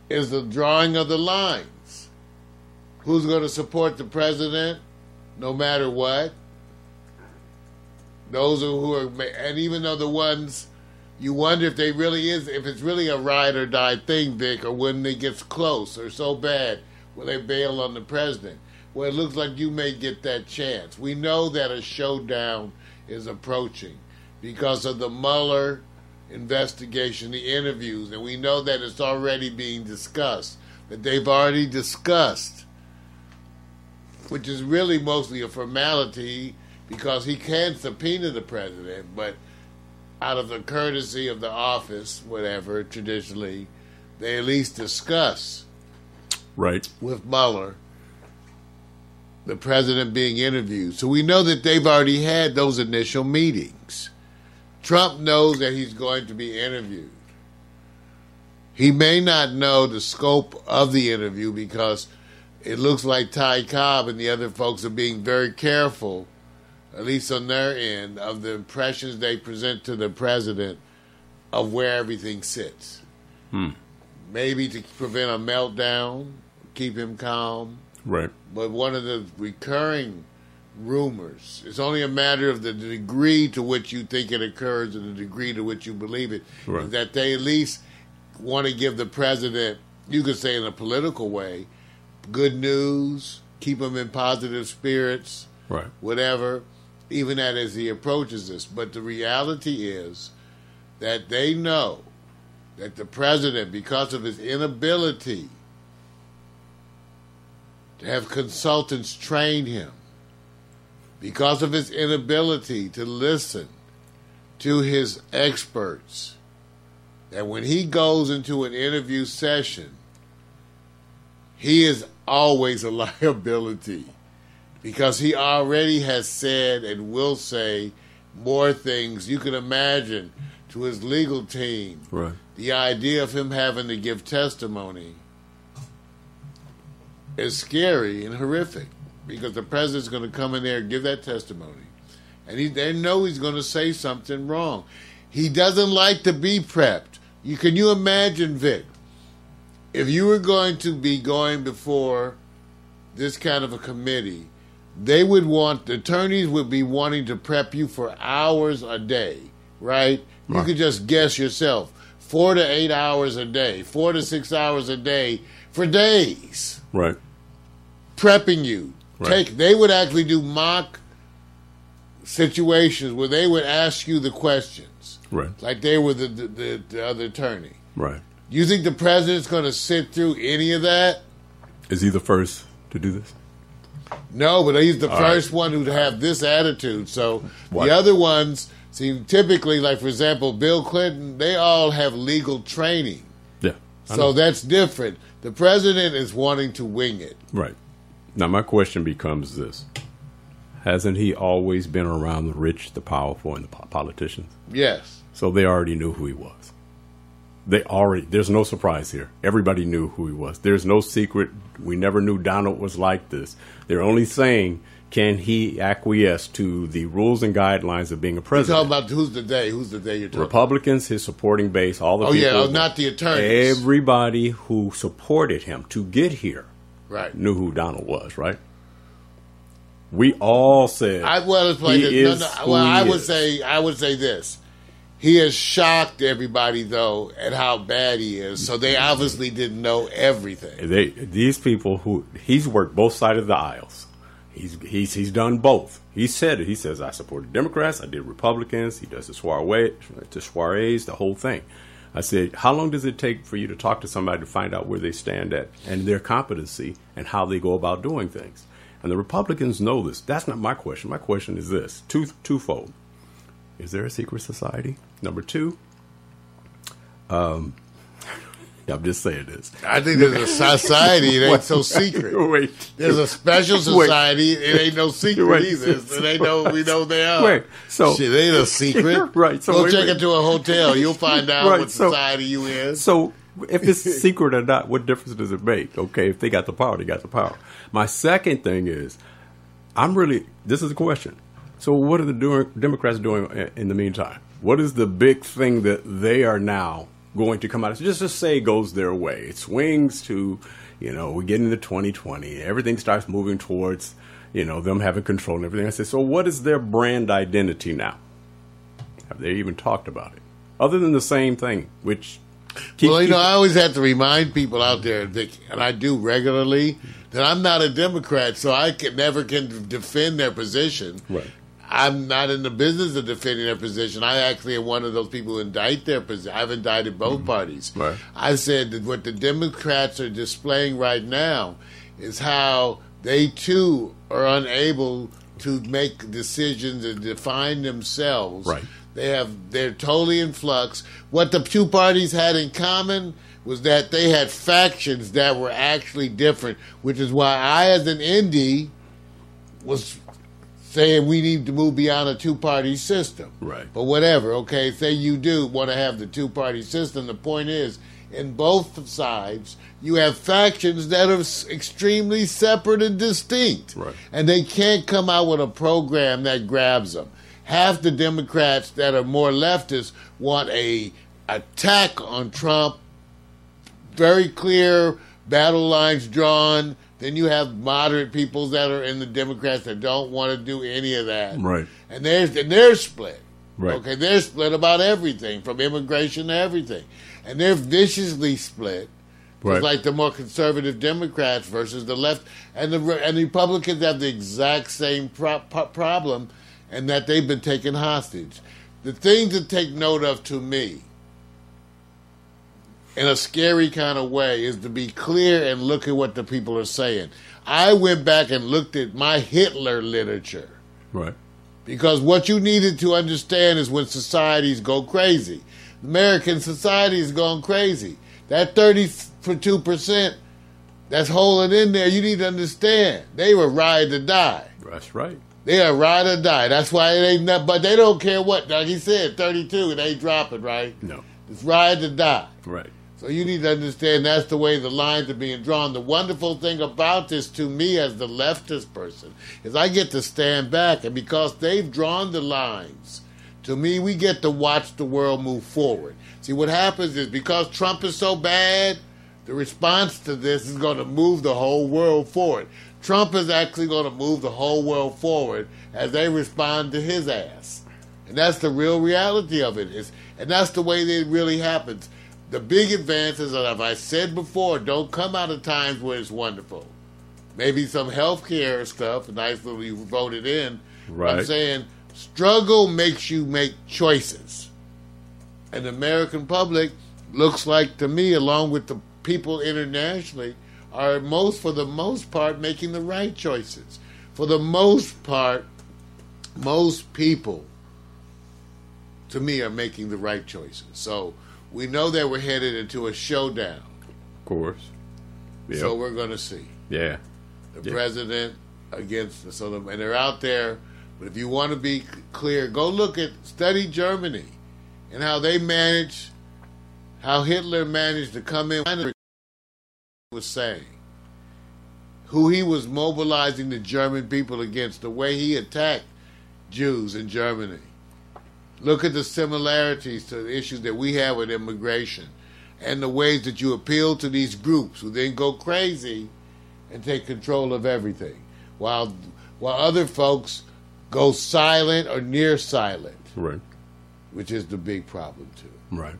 is the drawing of the lines. Who's going to support the president no matter what? Those who are, and even though the ones you wonder if they really is, if it's really a ride or die thing, Vic, or when it gets close or so bad, will they bail on the president? Well, it looks like you may get that chance. We know that a showdown is approaching because of the Mueller investigation, the interviews, and we know that it's already being discussed, that they've already discussed, which is really mostly a formality because he can subpoena the president, but out of the courtesy of the office, whatever, traditionally, they at least discuss Right. with Mueller the president being interviewed. So we know that they've already had those initial meetings. Trump knows that he's going to be interviewed. He may not know the scope of the interview because it looks like Ty Cobb and the other folks are being very careful, at least on their end, of the impressions they present to the president of where everything sits. Hmm. Maybe to prevent a meltdown, keep him calm. Right. But one of the recurring rumors, it's only a matter of the degree to which you think it occurs and the degree to which you believe it. Right. that they at least want to give the president, you could say in a political way, good news, keep him in positive spirits, Right. whatever, even that as he approaches this. But the reality is that they know that the president, because of his inability to have consultants train him, because of his inability to listen to his experts, that when he goes into an interview session, he is always a [laughs] liability because he already has said and will say more things you can imagine to his legal team. Right. The idea of him having to give testimony is scary and horrific because the president's going to come in there and give that testimony. And he, they know he's going to say something wrong. He doesn't like to be prepped. You Can you imagine, Vic, if you were going to be going before this kind of a committee, they would want the attorneys would be wanting to prep you for hours a day, right? You could just guess yourself, four to eight hours a day, four to six hours a day for days, Right. prepping you. Right. Take they would actually do mock situations where they would ask you the questions, Right. like they were the the, the, the other attorney. Right. You think the president's going to sit through any of that? Is he the first to do this? No, but he's the All first right. one who'd have this attitude. So What? the other ones seem typically, like for example, Bill Clinton, they all have legal training. Yeah. So that's different. The president is wanting to wing it. Right. Now, my question becomes this Hasn't he always been around the rich, the powerful, and the po- politicians? Yes. So they already knew who he was. They already, there's no surprise here. Everybody knew who he was. There's no secret. We never knew Donald was like this. They're only saying, can he acquiesce to the rules and guidelines of being a You're president? talking about who's the day? Who's the day you're talking Republicans, his supporting base, all the Oh, yeah, people. oh, not the attorneys. Everybody who supported him to get here Right. knew who Donald was, right? We all said I well, it's like he this. No, is no, well, I would is. say I would say this. He has shocked everybody though at how bad he is. So they obviously didn't know everything. they these people who he's worked both sides of the aisles. He's he's he's done both. He said it. He says I supported Democrats. I did Republicans. He does the soiree, the soirees, the whole thing. I said, how long does it take for you to talk to somebody to find out where they stand at and their competency and how they go about doing things? And the Republicans know this. That's not my question. My question is this: two twofold. Is there a secret society? Number two, um, [laughs] I'm just saying this. I think there's a [laughs] society. It ain't so secret. Wait. There's a special Wait. society. It ain't no secret Wait. either. It ain't no. We know they are. Wait, so- shit, it ain't a secret. [laughs] Right, so Go wait, check wait. into a hotel. You'll find out Right, what so- society you in. So if it's secret or not, what difference does it make? Okay, if they got the power, they got the power. My second thing is, I'm really. This is a question. So what are the doing, Democrats doing in the meantime? What is the big thing that they are now going to come out? of? Just to say goes their way. It swings to, you know, we get into 2020. Everything starts moving towards, you know, them having control and everything. I said, so what is their brand identity now? Have they even talked about it? Other than the same thing, which. keep- well, you keep- know, I always have to remind people out there, that, and I do regularly, that I'm not a Democrat, so I can never can defend their position. Right. I'm not in the business of defending their position. I actually am one of those people who indict their position. I've indicted both mm-hmm. parties. Right. I said that what the Democrats are displaying right now is how they too are unable to make decisions and define themselves. Right. They have they're totally in flux. What the two parties had in common was that they had factions that were actually different, which is why I as an indie was saying we need to move beyond a two party system. Right. But whatever, okay, say you do want to have the two party system. The point is, in both sides, you have factions that are extremely separate and distinct. Right. And they can't come out with a program that grabs them. Half the Democrats that are more leftist want a attack on Trump very clear battle lines drawn. Then you have moderate people that are in the Democrats that don't want to do any of that. Right. And there's and they're split. Right. Okay, they're split about everything, from immigration to everything. And they're viciously split. Right. Like the more conservative Democrats versus the left, and the and the Republicans have the exact same pro- pro- problem, and that they've been taken hostage. The thing to take note of to me, in a scary kind of way, is to be clear and look at what the people are saying. I went back and looked at my Hitler literature. Right. Because what you needed to understand is when societies go crazy. American society is going crazy. That 32% that's holding in there, you need to understand. They were ride to die. That's right. They are ride or die. That's why it ain't nothing, but they don't care what. Like he said, 32, it ain't dropping, right? No. It's ride to die. Right. So you need to understand that's the way the lines are being drawn. The wonderful thing about this to me as the leftist person is I get to stand back and because they've drawn the lines, to me we get to watch the world move forward. See what happens is because Trump is so bad, the response to this is going to move the whole world forward. Trump is actually going to move the whole world forward as they respond to his ass. And that's the real reality of it. Is and that's the way that it really happens. The big advances, and as I said before, don't come out of times where it's wonderful. Maybe some health care stuff, nice little you voted in. But I'm Right. saying struggle makes you make choices. And the American public looks like to me, along with the people internationally, are most for the most part making the right choices. For the most part, most people to me are making the right choices. So we know that we're headed into a showdown. Of course. Yeah. So we're going to see yeah. the Yeah. president against the so and they're out there. But if you want to be clear, go look at study Germany and how they managed, how Hitler managed to come in. Was saying who he was mobilizing the German people against, the way he attacked Jews in Germany. Look at the similarities to the issues that we have with immigration and the ways that you appeal to these groups who then go crazy and take control of everything while while other folks go silent or near silent, Right. which is the big problem too. Right.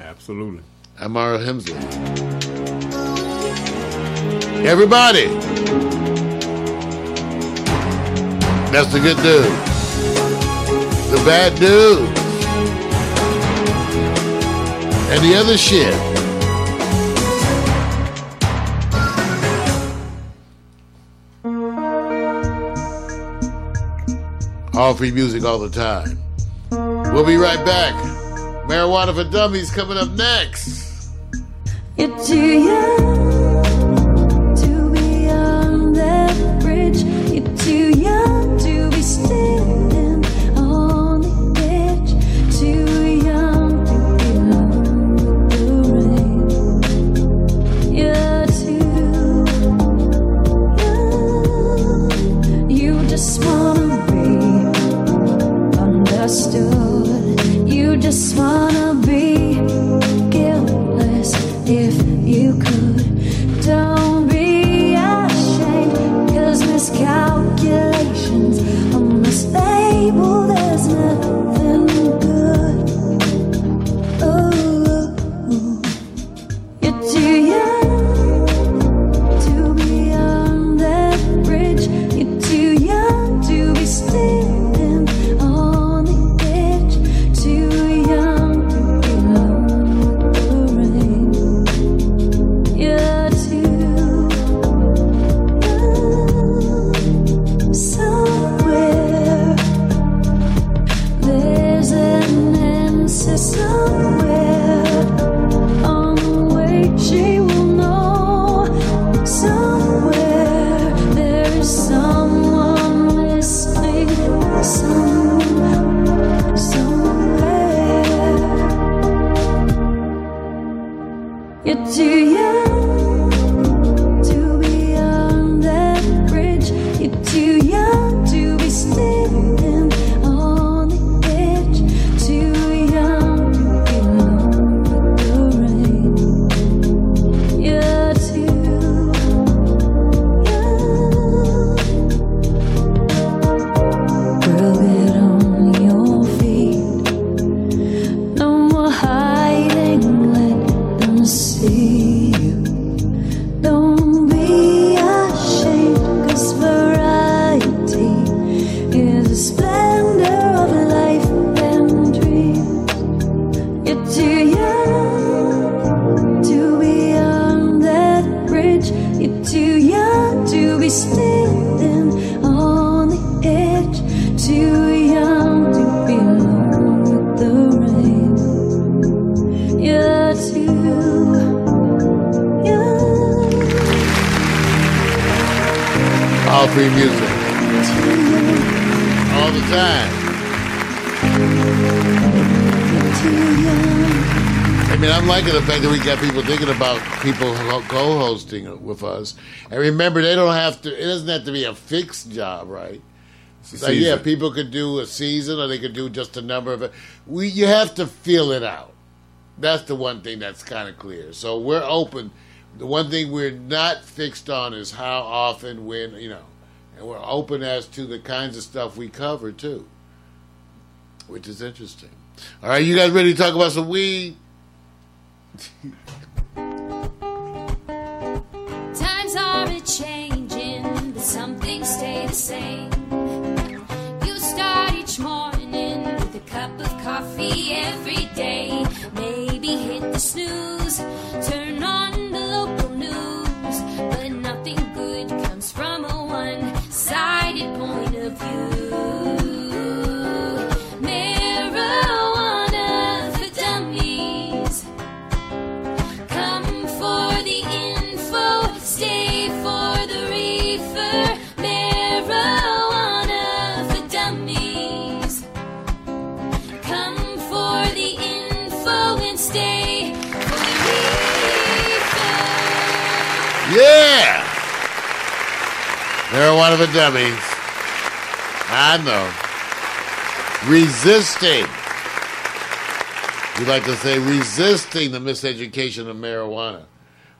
Absolutely. I'm Ira Hemsley. Everybody! That's the good news. The bad news. And the other shit. All free music all the time. We'll be right back. Marijuana for Dummies coming up next. Young thinking about people co-hosting with us. And remember, they don't have to. It doesn't have to be a fixed job, right? Like, yeah, people could do a season, or they could do just a number of it. We, you have to feel it out. That's the one thing that's kind of clear. So we're open. The one thing we're not fixed on is how often, when, you know, and we're open as to the kinds of stuff we cover too, which is interesting. All right, you guys ready to talk about some weed? [laughs] same. You start each morning with a cup of coffee every day. Marijuana for dummies. I know. Resisting. We like to say resisting the miseducation of marijuana.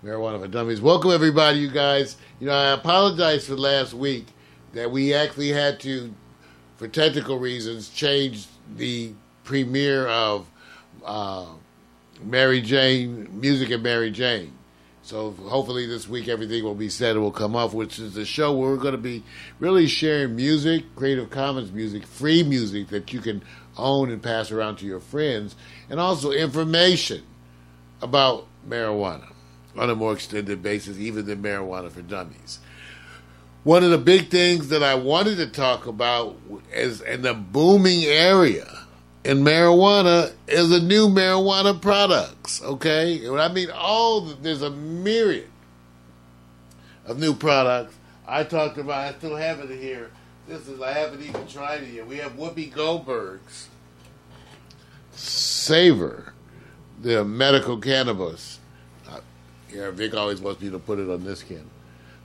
Marijuana for dummies. Welcome everybody, you guys. You know, I apologize for last week that we actually had to, for technical reasons, change the premiere of uh, Mary Jane, Music and Mary Jane. So hopefully this week everything will be said and will come off, which is the show where we're going to be really sharing music, Creative Commons music, free music that you can own and pass around to your friends, and also information about marijuana on a more extended basis, even than marijuana for dummies. One of the big things that I wanted to talk about is in the booming area in marijuana is a new marijuana products. Okay, and I mean all. The, there's a myriad of new products. I talked about. I still have it here. This is. I haven't even tried it yet. We have Whoopi Goldberg's Savor, the medical cannabis. Uh, yeah, Vic always wants me to put it on this can.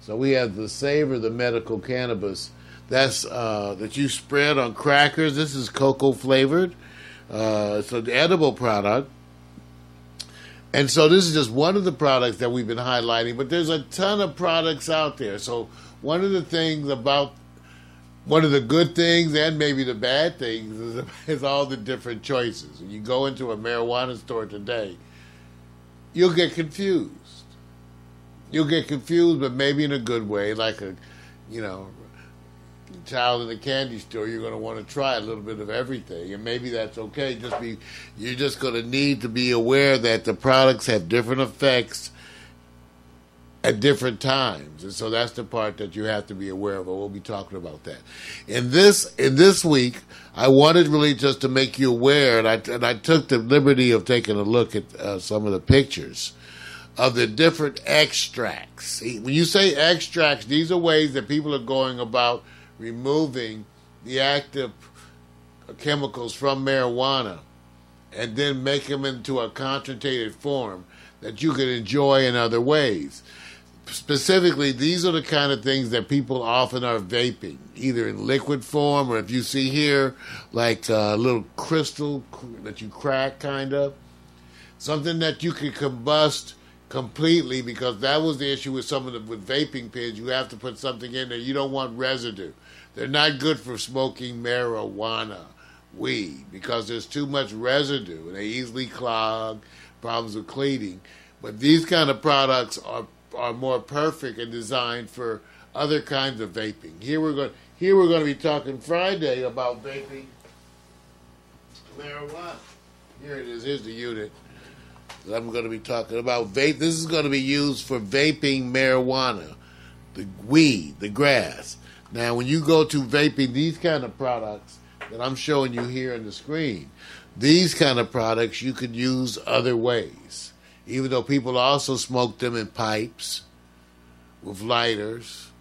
So we have the Savor, the medical cannabis. That's uh, that you spread on crackers. This is cocoa flavored. Uh, it's an edible product. And so this is just one of the products that we've been highlighting, but there's a ton of products out there. So one of the things about one of the good things and maybe the bad things is, [laughs] is all the different choices. When you go into a marijuana store today, you'll get confused. You'll get confused, but maybe in a good way, like a, you know, child in the candy store. You're going to want to try a little bit of everything, and maybe that's okay. Just be, you're just going to need to be aware that the products have different effects at different times, and so that's the part that you have to be aware of. And we'll be talking about that in this in this week. I wanted really just to make you aware, and I and I took the liberty of taking a look at uh, some of the pictures of the different extracts. When you say extracts, these are ways that people are going about removing the active chemicals from marijuana and then make them into a concentrated form that you can enjoy in other ways. Specifically, these are the kind of things that people often are vaping, either in liquid form or if you see here, like a little crystal that you crack, kind of. Something that you can combust completely because that was the issue with some of the with vaping pens. You have to put something in there. You don't want residue. They're not good for smoking marijuana weed because there's too much residue and they easily clog, problems with cleaning. But these kind of products are are more perfect and designed for other kinds of vaping. Here we're going here we're going to be talking Friday about vaping marijuana. Here it is. Here's the unit. I'm going to be talking about vape. This is going to be used for vaping marijuana, the weed, the grass. Now, when you go to vaping these kind of products that I'm showing you here on the screen, these kind of products you could use other ways. Even though people also smoke them in pipes with lighters,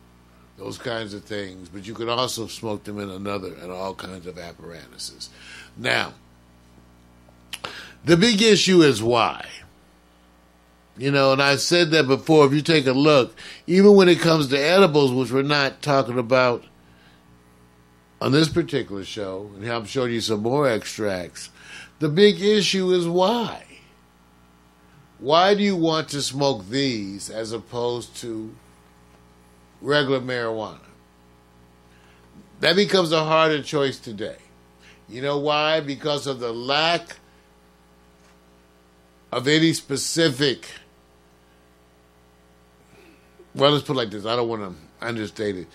those kinds of things, but you could also smoke them in another and all kinds of apparatuses. Now, the big issue is why. You know, and I've said that before. If you take a look, even when it comes to edibles, which we're not talking about on this particular show, and I'm showing you some more extracts, the big issue is why. Why do you want to smoke these as opposed to regular marijuana? That becomes a harder choice today. You know why? Because of the lack of any specific. Well, let's put it like this. I don't want to understate it.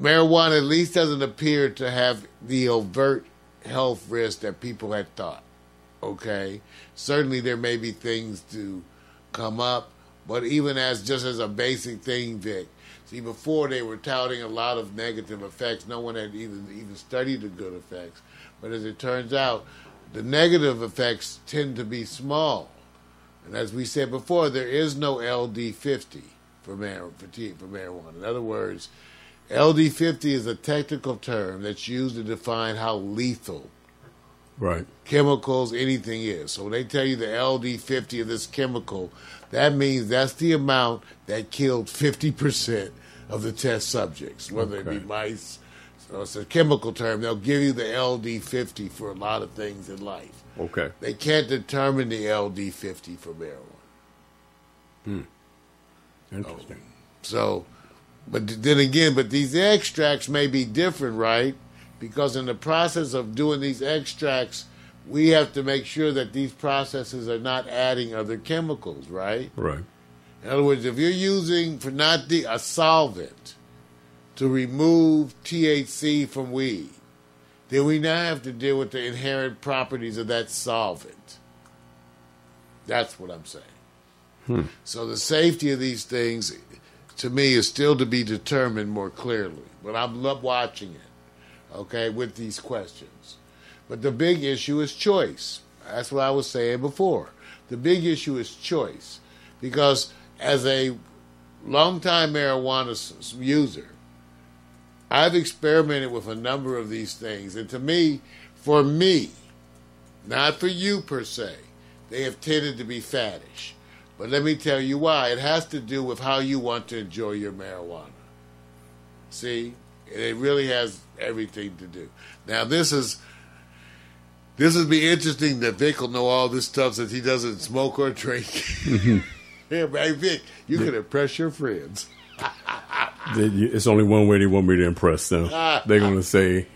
Marijuana at least doesn't appear to have the overt health risk that people had thought. Okay, certainly there may be things to come up, but even as just as a basic thing, Vic. See, before they were touting a lot of negative effects. No one had even even studied the good effects. But as it turns out, the negative effects tend to be small. And as we said before, there is no LD50 for, mar- for, marijuana. In other words, LD50 is a technical term that's used to define how lethal Right. chemicals, anything is. So when they tell you the LD50 of this chemical, that means that's the amount that killed 50% of the test subjects, whether it be mice. So it's a chemical term. They'll give you the LD50 for a lot of things in life. Okay. They can't determine the LD50 for marijuana. Hmm. Interesting. So, but then again, but these extracts may be different, right? Because in the process of doing these extracts, we have to make sure that these processes are not adding other chemicals, right? Right. In other words, if you're using for not the a solvent to remove THC from weed, then we now have to deal with the inherent properties of that solvent. That's what I'm saying. Hmm. So the safety of these things, to me, is still to be determined more clearly. But I'm love watching it, okay, with these questions. But the big issue is choice. That's what I was saying before. The big issue is choice. Because as a longtime marijuana user, I've experimented with a number of these things. And to me, for me, not for you per se, they have tended to be faddish. But let me tell you why. It has to do with how you want to enjoy your marijuana. See? It really has everything to do. Now this is this would be interesting that Vic will know all this stuff since he doesn't smoke or drink. Mm-hmm. [laughs] yeah, but hey Vic, you can impress your friends. [laughs] It's only one way they want me to impress them. [laughs] They're going to say,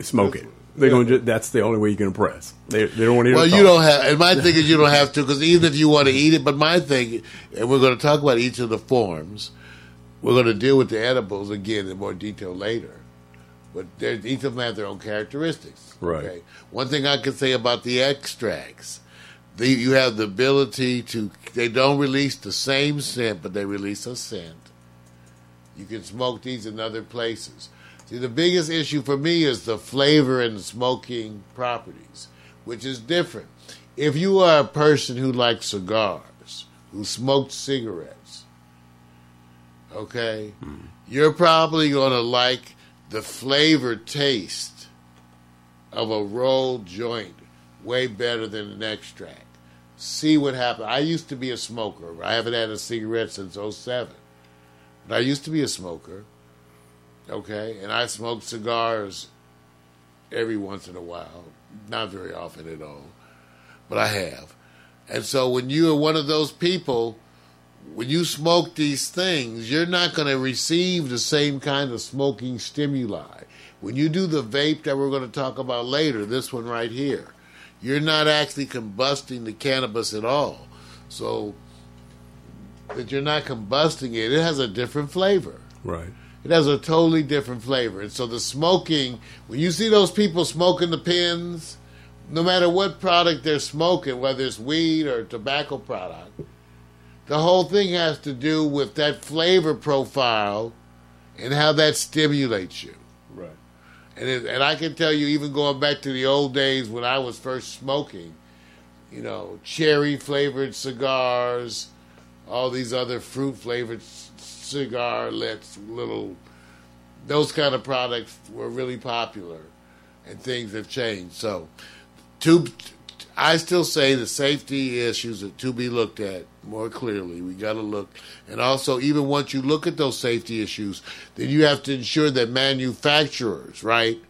"Smoke it." They're going to. That's the only way you can impress. They, they don't want to. Well, you don't have, and my thing is you don't have to, because even if you want to eat it, but my thing, and we're going to talk about each of the forms, we're going to deal with the edibles again in more detail later. But each of them have their own characteristics. Right. One thing I can say about the extracts, the, you have the ability to, they don't release the same scent, but they release a scent. You can smoke these in other places. See, the biggest issue for me is the flavor and smoking properties, which is different. If you are a person who likes cigars, who smoked cigarettes, okay, mm-hmm. you're probably going to like the flavor taste of a rolled joint way better than an extract. See what happens. I used to be a smoker. I haven't had a cigarette since 07. But I used to be a smoker. Okay, and I smoke cigars every once in a while, not very often at all, but I have. And so when you are one of those people, when you smoke these things, you're not going to receive the same kind of smoking stimuli. When you do the vape that we're going to talk about later, this one right here, you're not actually combusting the cannabis at all. So that you're not combusting it, it has a different flavor. Right. It has a totally different flavor. And so the smoking, when you see those people smoking the pins, no matter what product they're smoking, whether it's weed or tobacco product, the whole thing has to do with that flavor profile and how that stimulates you. Right. And it, and I can tell you, even going back to the old days when I was first smoking, you know, cherry flavored cigars, all these other fruit flavored cigarlets, little, those kind of products were really popular, and things have changed. So, I still say the safety issues are to be looked at more clearly. We got to look, and also even once you look at those safety issues, then you have to ensure that manufacturers, right?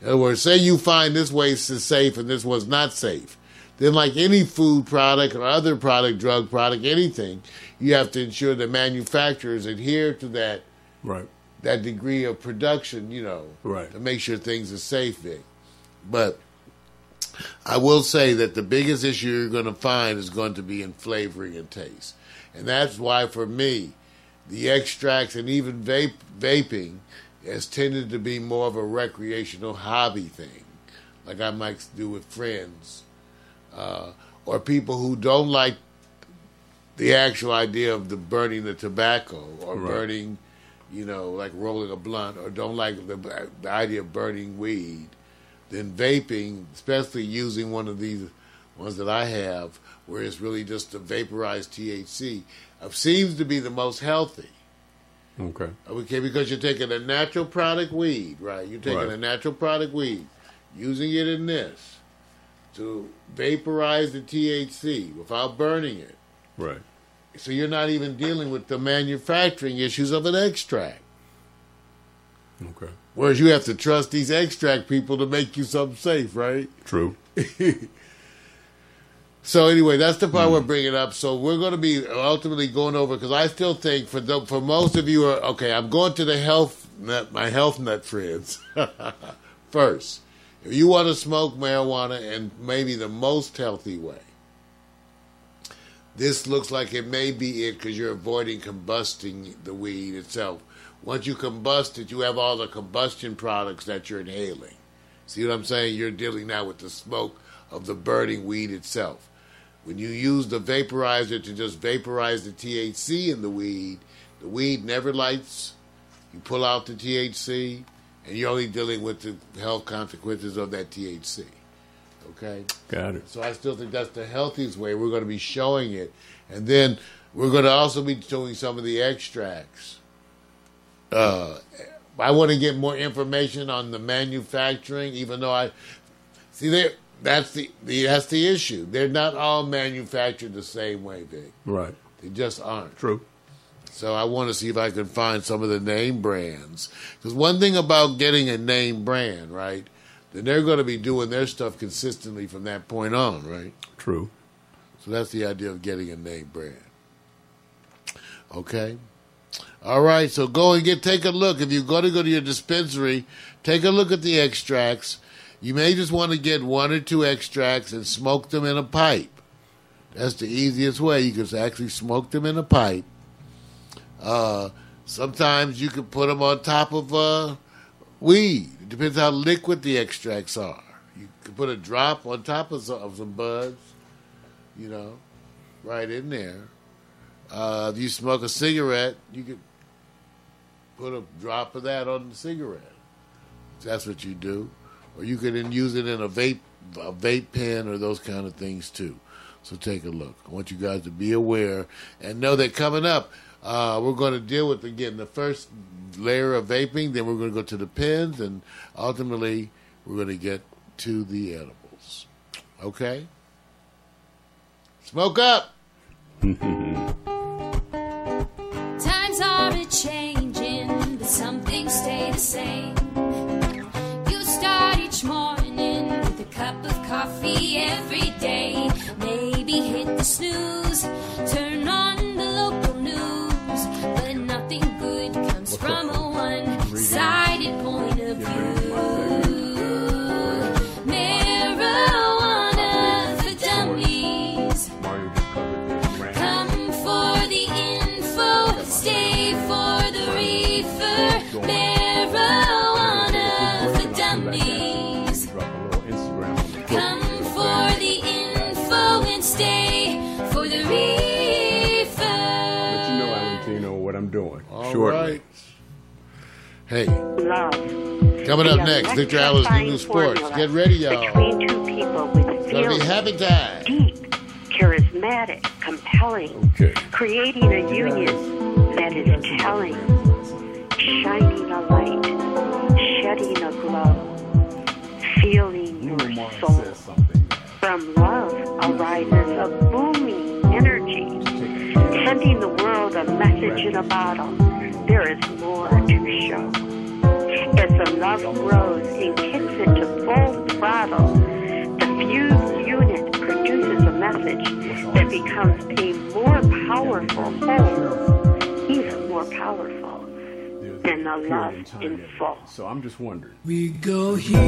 In other words, say you find this waste is safe and this was not safe. Then, like any food product or other product, drug product, anything, you have to ensure that manufacturers adhere to that Right. that degree of production, you know, Right. to make sure things are safe, Vic. But I will say that the biggest issue you're going to find is going to be in flavoring and taste. And that's why, for me, the extracts and even vape, vaping has tended to be more of a recreational hobby thing, like I might do with friends, uh, or people who don't like the actual idea of the burning the tobacco or Right. burning, you know, like rolling a blunt, or don't like the, the idea of burning weed, then vaping, especially using one of these ones that I have, where it's really just the vaporized THC, uh, seems to be the most healthy. Okay. Okay, because you're taking a natural product weed, right? You're taking Right. a natural product weed, using it in this to vaporize the THC without burning it. Right. So you're not even dealing with the manufacturing issues of an extract. Okay. Whereas you have to trust these extract people to make you something safe, right? True. [laughs] So anyway, that's the part hmm. we're bringing up. So we're going to be ultimately going over because I still think for the, for most of you are okay. I'm going to the health nut, my health nut friends [laughs] first. If you want to smoke marijuana and maybe the most healthy way, this looks like it may be it because you're avoiding combusting the weed itself. Once you combust it, you have all the combustion products that you're inhaling. See what I'm saying? You're dealing now with the smoke of the burning weed itself. When you use the vaporizer to just vaporize the THC in the weed, the weed never lights. You pull out the THC, and you're only dealing with the health consequences of that THC. Okay? Got it. So I still think that's the healthiest way. We're going to be showing it. And then we're going to also be doing some of the extracts. Uh, I want to get more information on the manufacturing, even though I see there. That's the, the that's the issue. They're not all manufactured the same way, Vic. Right. They just aren't. True. So I want to see if I can find some of the name brands. Because one thing about getting a name brand, right? Then they're going to be doing their stuff consistently from that point on, right? True. So that's the idea of getting a name brand. Okay. All right. So go and get take a look. If you're going to go to your dispensary, take a look at the extracts. You may just want to get one or two extracts and smoke them in a pipe. That's the easiest way. You can actually smoke them in a pipe. Uh, sometimes you can put them on top of uh, weed. It depends how liquid the extracts are. You can put a drop on top of some, of some buds, you know, right in there. Uh, if you smoke a cigarette, you could put a drop of that on the cigarette. That's what you do. Or you then use it in a vape, a vape pen or those kind of things too. So take a look. I want you guys to be aware and know that coming up, uh, we're going to deal with again the first layer of vaping, then we're going to go to the pens, and ultimately we're going to get to the edibles. Okay? Smoke up! [laughs] Times are changing, but some things stay the same. You start each morning with a cup of coffee every day. Maybe hit the snooze, turn on from a one-sided point of view. Marijuana for dummies. Mario just covered this. Ran. Come for the info, stay for the reefer. Marijuana for dummies. Drop a little Instagram on the Come for the info and stay for the reefer. Let you know, Valentino, what I'm doing. All shortly. right. Hey, love. coming up next, Victor Allen's electrifying New Sports. Get ready, y'all. Between two people with Gonna be feelings, happy time. deep, charismatic, compelling, Okay. creating a union that is telling, shining a light, shedding a glow, feeling your soul. From love arises a booming energy, sending the world a message in a bottle. There is more to show. As the love grows and kicks into full throttle, the fused unit produces a message that becomes a more powerful whole, even more powerful than the love in full. So I'm just wondering. We go here,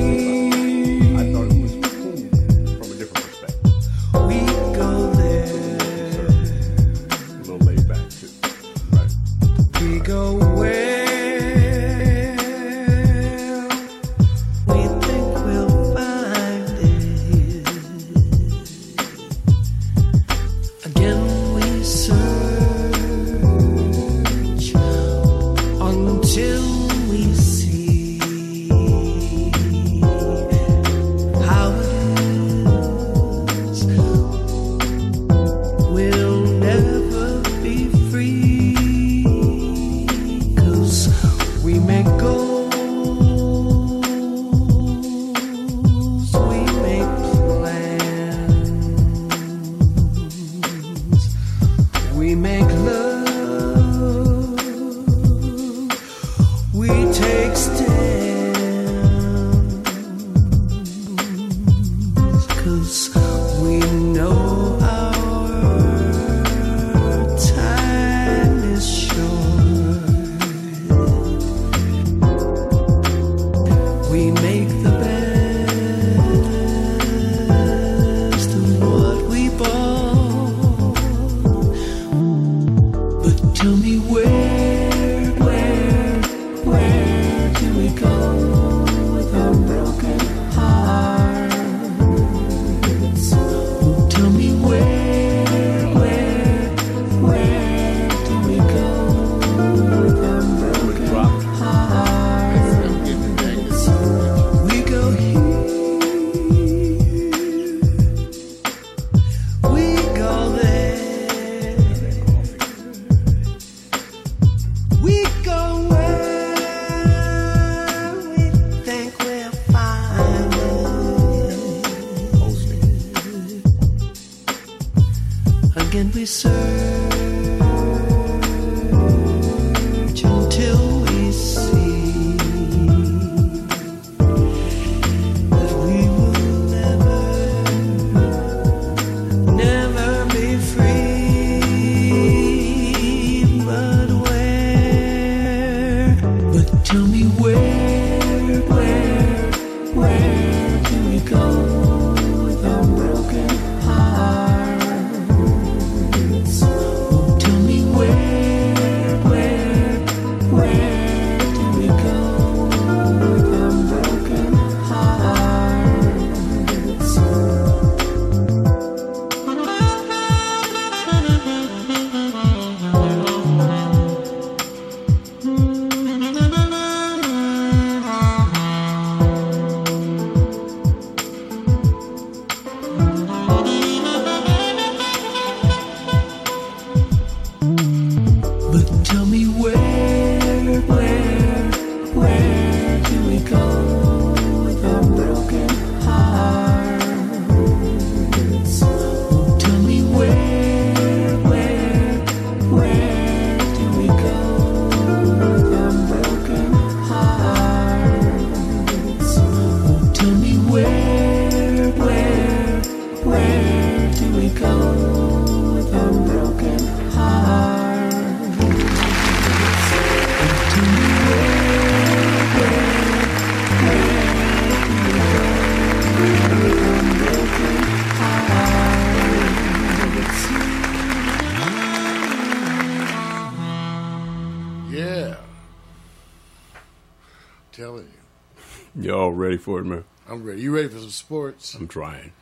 ready for it, man? I'm ready. You ready for some sports? I'm trying.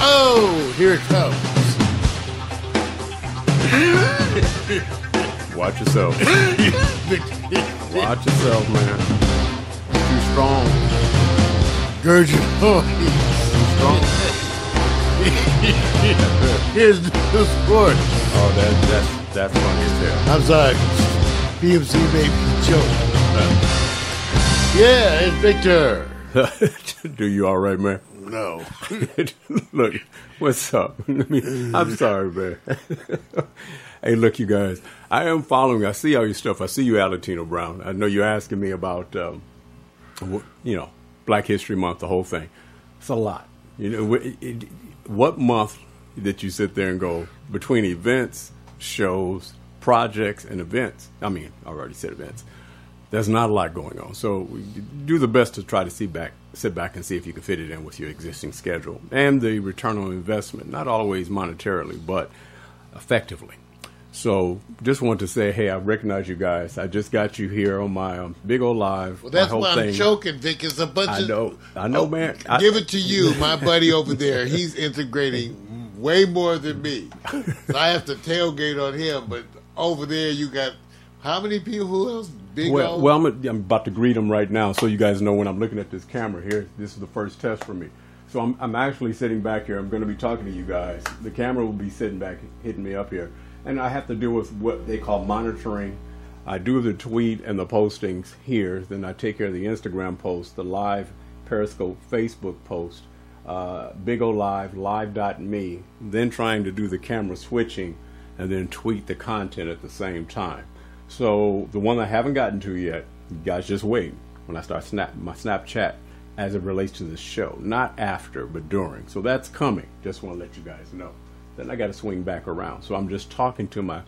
Oh, here it comes. [laughs] Watch yourself. [laughs] Watch yourself, man. Too strong. Gurgit. Too strong. [laughs] Here's the sport. Oh, that, that's that's funny as hell. I'm sorry. PMC made me joke. Uh, Yeah, it's Victor. [laughs] Do you all right, man? No. [laughs] look, what's up? [laughs] Let me- I'm sorry, man. hey, look, you guys. I am following. I see all your stuff. I see you, Alatino Brown. I know you're asking me about, um, you know, Black History Month, the whole thing. It's a lot. You know, wh- it, what month that you sit there and go between events, shows, projects, and events? I mean, I already said events there's not a lot going on. So do the best to try to see back, sit back and see if you can fit it in with your existing schedule and the return on investment. Not always monetarily, but effectively. So just want to say, hey, I recognize you guys. I just got you here on my um, Bigo Live. Well, that's why I'm thing. choking, Vic. It's a bunch I of. know, I know, Oh, man. I- give it to you, my buddy over there. He's integrating way more than me. So I have to tailgate on him. But over there, you got how many people? Who else? Big Well, old. well I'm, I'm about to greet them right now, so you guys know when I'm looking at this camera here. This is the first test for me. So I'm, I'm actually sitting back here. I'm going to be talking to you guys. The camera will be sitting back, hitting me up here, and I have to deal with what they call monitoring. I do the tweet and the postings here. Then I take care of the Instagram post, the live Periscope Facebook post, uh, Bigo Live, live.me. Then trying to do the camera switching, and then tweet the content at the same time. So the one I haven't gotten to yet, you guys just wait when I start snap my Snapchat as it relates to this show. Not after, but during. So that's coming. Just want to let you guys know. Then I got to swing back around. So I'm just talking to my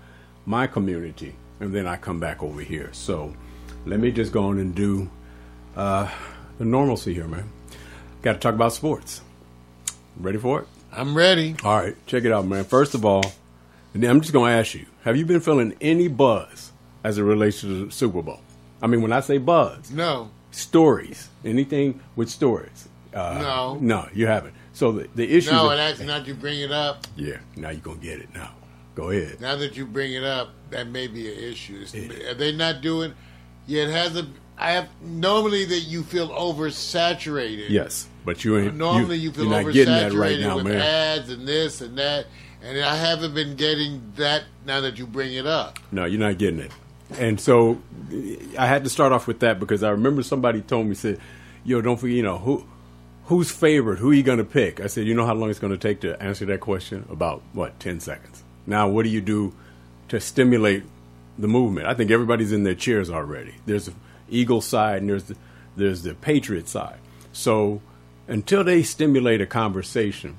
my community, and then I come back over here. So let me just go on and do uh, the normalcy here, man. Got to talk about sports. Ready for it? I'm ready. All right, check it out, man. First of all, and I'm just going to ask you: Have you been feeling any buzz as it relates to the Super Bowl? I mean, when I say buzz, No, stories, anything with stories. Uh, No. no, you haven't. So the the issues. no, and that's not you bring it up. yeah, now you're gonna get it. Now, go ahead. Now that you bring it up, that may be an issue. Are they not doing? Yeah, it hasn't. I have normally that you feel oversaturated. Yes, but you ain't. Normally, you, feel getting that oversaturated right now, with man. ads and this and that, and I haven't been getting that. Now that you bring it up, No, you're not getting it. And so I had to start off with that because I remember somebody told me said, "Yo, don't forget, you know who." Who's favored? Who are you going to pick? I said, you know how long it's going to take to answer that question? About what, 10 seconds. Now, what do you do to stimulate the movement? I think everybody's in their chairs already. There's the Eagle side and there's the, there's the Patriot side. So until they stimulate a conversation,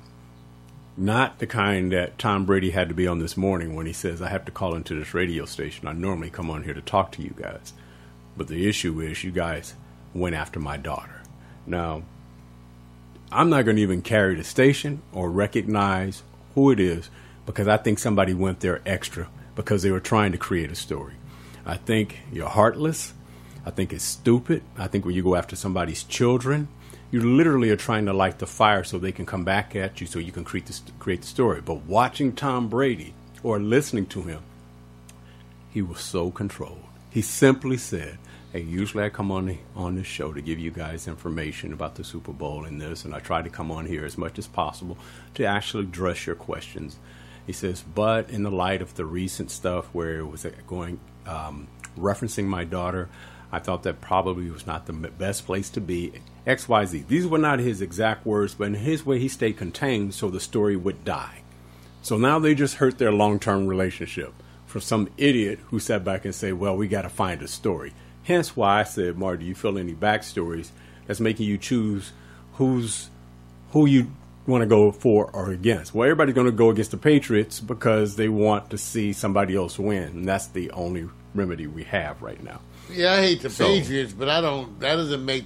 not the kind that Tom Brady had to be on this morning when he says, I have to call into this radio station. I normally come on here to talk to you guys. But the issue is, you guys went after my daughter. Now, I'm not going to even carry the station or recognize who it is because I think somebody went there extra because they were trying to create a story. I think you're heartless. I think it's stupid. I think when you go after somebody's children, you literally are trying to light the fire so they can come back at you so you can create the, create the story. But watching Tom Brady or listening to him, he was so controlled. He simply said, "Hey, usually I come on the, on this show to give you guys information about the Super Bowl and this, and I try to come on here as much as possible to actually address your questions." He says, "But in the light of the recent stuff where it was uh, going um, referencing my daughter, I thought that probably was not the best place to be." X, Y, Z. These were not his exact words, but in his way, he stayed contained so the story would die. So now they just hurt their long term relationship for some idiot who sat back and said, Well, we got to find a story. Hence why I said, Mark, do you feel any backstories that's making you choose who's who you want to go for or against? Well, everybody's going to go against the Patriots because they want to see somebody else win. And that's the only remedy we have right now. yeah, I hate the So- Patriots, but I don't. That doesn't make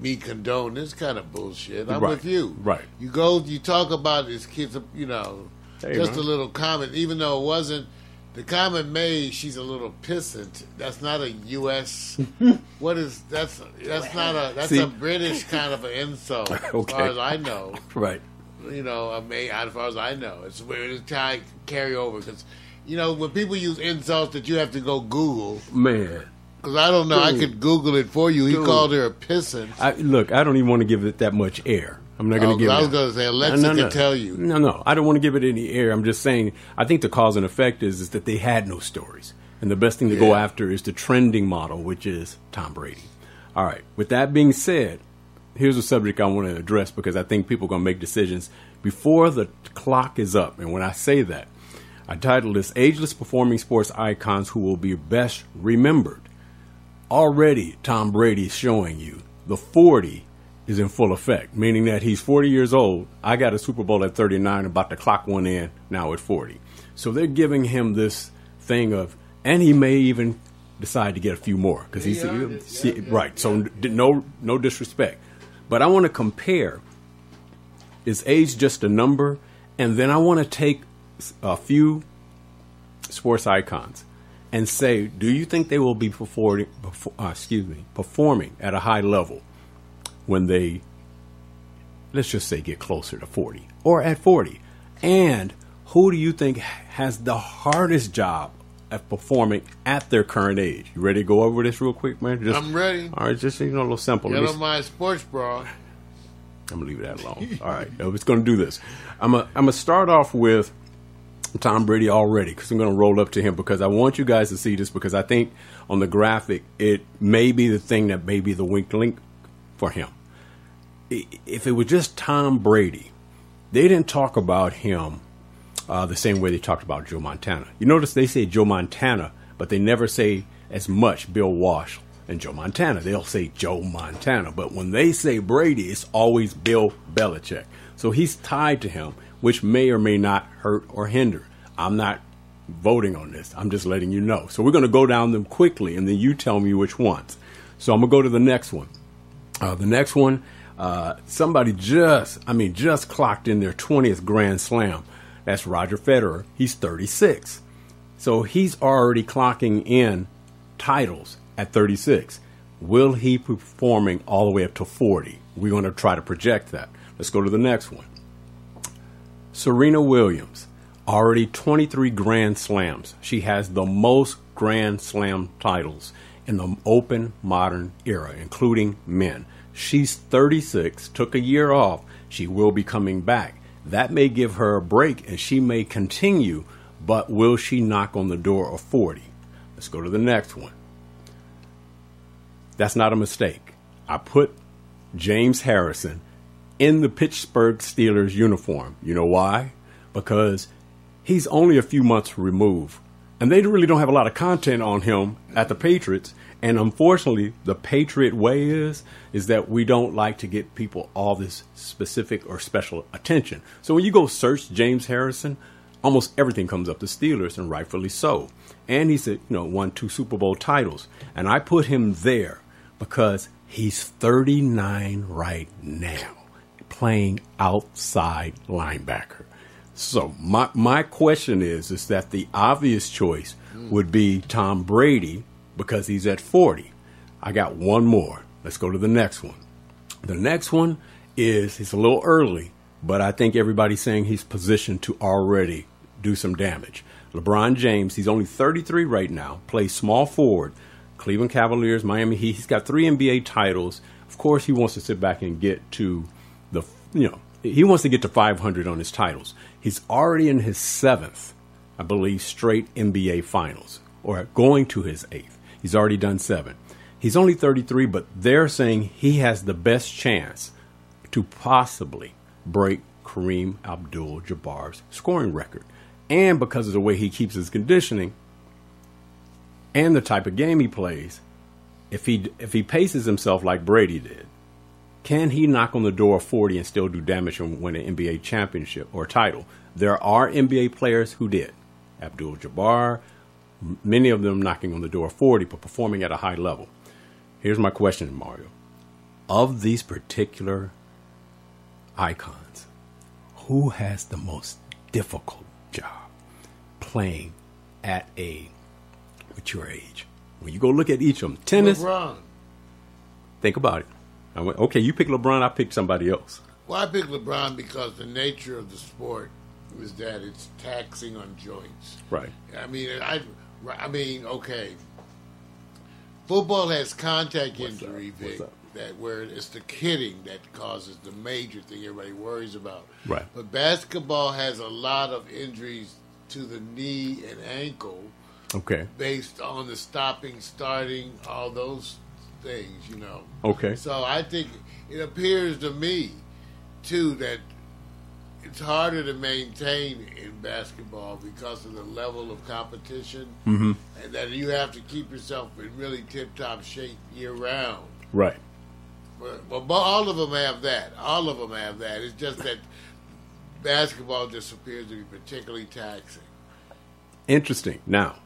me condone this kind of bullshit. I'm Right, with you. right. You go. You talk about this kids. You know, Hey, just man. a little comment, even though it wasn't. The common maid, she's a little pissant. That's not a U.S. [laughs] what is that's that's not a that's See? a British kind of an insult, [laughs] as far as I know. [laughs] Right. You know, a maid, as far as I know, it's weird. It's kind of carry over because you know when people use insults that you have to go Google Man. Because I don't know. I could Google it for you. He Dude. called her a pissant. I, look, I don't even want to give it that much air. I'm not going Oh, to give. 'cause I was gonna say, Alexa no, no, can tell you. No, no, I don't want to give it any air. I'm just saying. I think the cause and effect is is that they had no stories, and the best thing to go after is the trending model, which is Tom Brady. All right. With that being said, here's a subject I want to address because I think people are going to make decisions before the clock is up. And when I say that, I titled this "Ageless Performing Sports Icons Who Will Be Best Remembered." Already Tom Brady is showing you the 40 is in full effect, meaning that he's 40 years old. I got a Super Bowl at 39, about to clock one in now at 40. So they're giving him this thing of, and he may even decide to get a few more because he's Yeah, see- yeah, yeah, right. So no, no disrespect, but I want to compare. Is age just a number? And then I want to take a few sports icons and say, do you think they will be performing, uh, excuse me, performing at a high level when they, let's just say, get closer to 40 or at 40? And who do you think has the hardest job of performing at their current age? You ready to go over this real quick, man? Just, I'm ready. All right, just you know, a little simple. Get on my sports bra. I'm gonna leave that alone. All right, [laughs] I was gonna do this. I'm gonna I'm gonna start off with Tom Brady already because I'm gonna roll up to him because I want you guys to see this because I think on the graphic it may be the thing that may be the wink link for him. If it was just Tom Brady, they didn't talk about him uh, the same way they talked about Joe Montana. You notice they say Joe Montana, but they never say as much Bill Walsh and Joe Montana. They'll say Joe Montana, but when they say Brady, it's always Bill Belichick. So he's tied to him, which may or may not hurt or hinder. I'm not voting on this. I'm just letting you know. So we're going to go down them quickly, and then you tell me which ones. So I'm going to go to the next one. Uh, the next one, uh, somebody just, I mean, just clocked in their 20th Grand Slam. That's Roger Federer. He's 36. So he's already clocking in titles at 36. Will he be performing all the way up to 40? We're going to try to project that. Let's go to the next one. Serena Williams, already 23 Grand Slams. She has the most Grand Slam titles in the open modern era, including men. She's 36, took a year off. She will be coming back. That may give her a break and she may continue, but will she knock on the door of 40? Let's go to the next one. That's not a mistake. I put James Harrison in the Pittsburgh Steelers uniform. You know why? Because he's only a few months removed. And they really don't have a lot of content on him at the Patriots. And unfortunately, the Patriot way is is that we don't like to get people all this specific or special attention. So when you go search James Harrison, almost everything comes up the Steelers, and rightfully so. And he's a, you know won two Super Bowl titles, and I put him there because he's 39 right now, playing outside linebacker. So my my question is is that the obvious choice would be Tom Brady because he's at 40. I got one more. Let's go to the next one. The next one is it's a little early, but I think everybody's saying he's positioned to already do some damage. LeBron James, he's only 33 right now, plays small forward. Cleveland Cavaliers, Miami Heat. He's got three NBA titles. Of course, he wants to sit back and get to the, you know, he wants to get to 500 on his titles. He's already in his seventh, I believe, straight NBA finals, or going to his eighth. He's already done seven. He's only 33, but they're saying he has the best chance to possibly break Kareem Abdul Jabbar's scoring record. And because of the way he keeps his conditioning and the type of game he plays, if he if he paces himself like Brady did, can he knock on the door of 40 and still do damage and win an NBA championship or title? There are NBA players who did. Abdul Jabbar, many of them knocking on the door of 40 but performing at a high level. Here's my question, Mario. Of these particular icons, who has the most difficult job playing at a mature age. When you go look at each of them, tennis, LeBron. think about it. I went, okay, you pick LeBron, I pick somebody else. Well, I pick LeBron because the nature of the sport is that it's taxing on joints. Right. I mean, I, I mean, okay. Football has contact What's injury, up? Vic, that where it's the hitting that causes the major thing everybody worries about. Right. But basketball has a lot of injuries to the knee and ankle Okay. based on the stopping, starting, all those things, you know. Okay. So I think it appears to me, too, that it's harder to maintain in basketball because of the level of competition, Mm-hmm. and that you have to keep yourself in really tip-top shape year round. Right. But, but but all of them have that. All of them have that. It's just that basketball just appears to be particularly taxing. Interesting. Now,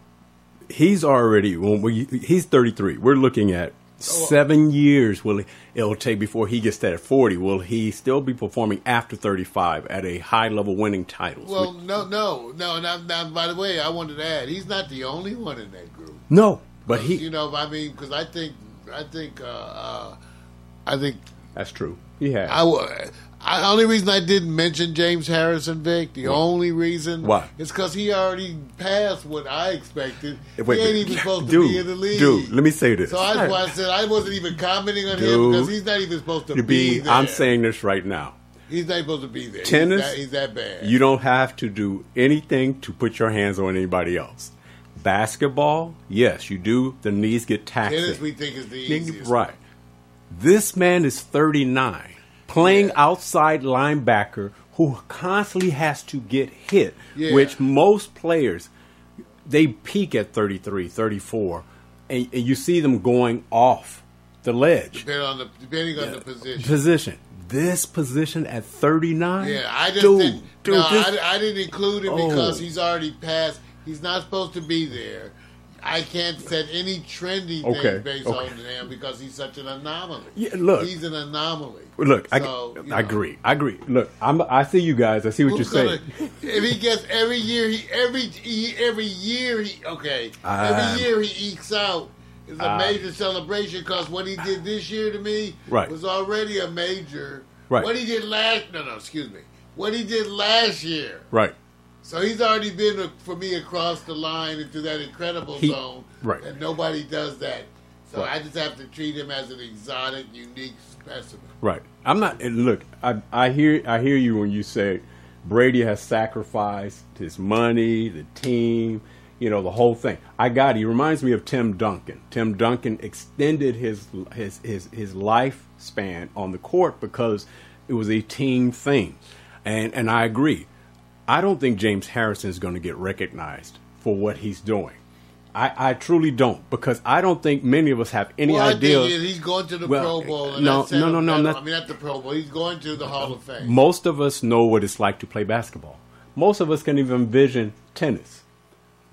he's already when we he's 33. We're looking at seven years. Will it'll take before he gets that at 40? Will he still be performing after 35 at a high level, winning titles? Well, no, no, no. And I'm, now, by the way, I wanted to add, he's not the only one in that group. no, but he. you know, I mean, because I think, I think, uh, uh, I think, that's true. He has. I, I only reason I didn't mention James Harrison, Vic. The only reason, Why? is because he already passed what I expected. Wait, he ain't wait, even supposed to dude, be in the league. dude, let me say this. So that's why I said I wasn't even commenting on him because he's not even supposed to, to be, be, there. I'm saying this right now. he's not supposed to be there. Tennis, he's that, he's that bad. You don't have to do anything to put your hands on anybody else. Basketball, yes, you do. The knees get taxed. Tennis, we think is the easiest. Right. This man is 39, playing Yeah. outside linebacker who constantly has to get hit, Yeah. which most players, they peak at 33, 34, and, and you see them going off the ledge. Depending on the depending on the position. Position. This position at 39? Yeah, I just dude, didn't. dude, no, this- I, I didn't include him oh. because Oh. he's already passed. He's not supposed to be there. I can't set any trendy Okay, thing based okay. on him because he's such an anomaly. Yeah, look. he's an anomaly. Look, I, So, you I agree. I agree. Look, I'm, I see you guys. I see what Who's you're gonna, saying. if he gets every year, he every he, every year he okay. Um, every year he ekes out is a uh, major celebration because what he did this year to me Right. was already a major. Right. What he did last no no excuse me. What he did last year. Right. So he's already been for me across the line into that incredible He- zone. right. And nobody does that. So Right. I just have to treat him as an exotic, unique specimen. Right. I'm not. and Look, I, I hear. I hear you when you say Brady has sacrificed his money, the team, you know, the whole thing. I got. It. He reminds me of Tim Duncan. Tim Duncan extended his his his his lifespan on the court because it was a team thing, and and I agree. I don't think James Harrison is going to get recognized for what he's doing. I, I truly don't because I don't think many of us have any well, idea. I think he's going to the Well, Pro Bowl. And no, no, no, no, not- I mean, not the Pro Bowl. He's going to the Hall of Fame. Most of us know what it's like to play basketball. Most of us can even envision tennis.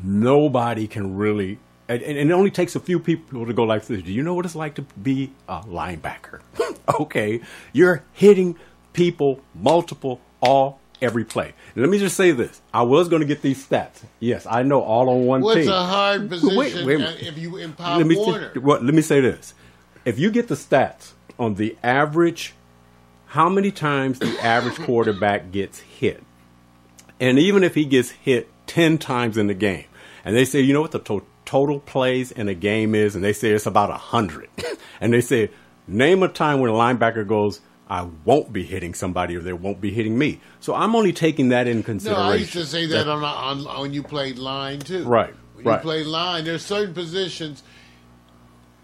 Nobody can really, and, and it only takes a few people to go like this. Do you know what it's like to be a linebacker? [laughs] okay, you're hitting people multiple all every play. Let me just say this: I was going to get these stats. Yes, I know all on one What's team. a hard position Wait, wait a uh, if you empower let me Warner? say, well, let me say this: if you get the stats on the average, how many times the average [coughs] quarterback gets hit, and even if he gets hit ten times in the game, and they say, you know what the to- total plays in a game is, and they say it's about hundred, [laughs] and they say, name a time when a linebacker goes. I won't be hitting somebody, or they won't be hitting me. So I'm only taking that in no, consideration. I used to say that on, on, on when you played line too. Right, When you right. play line, there's certain positions,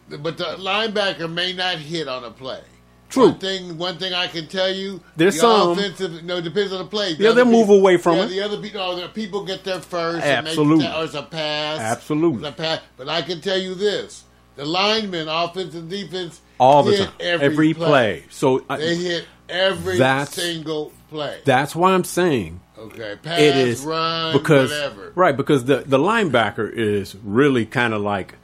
but the linebacker may not hit on a play. True. One thing, one thing I can tell you, There's the some- offensive. No, it depends on the play. The Yeah, they'll move away from yeah, it. The other people, oh, people get there first. Absolutely. or it's a pass. Absolutely. It's a pass. But I can tell you this: the linemen, offense and defense, all the time, every, play. So I- They hit every single play. That's why I'm saying okay, pass, it is run, because whatever. right because the the linebacker is really kind of like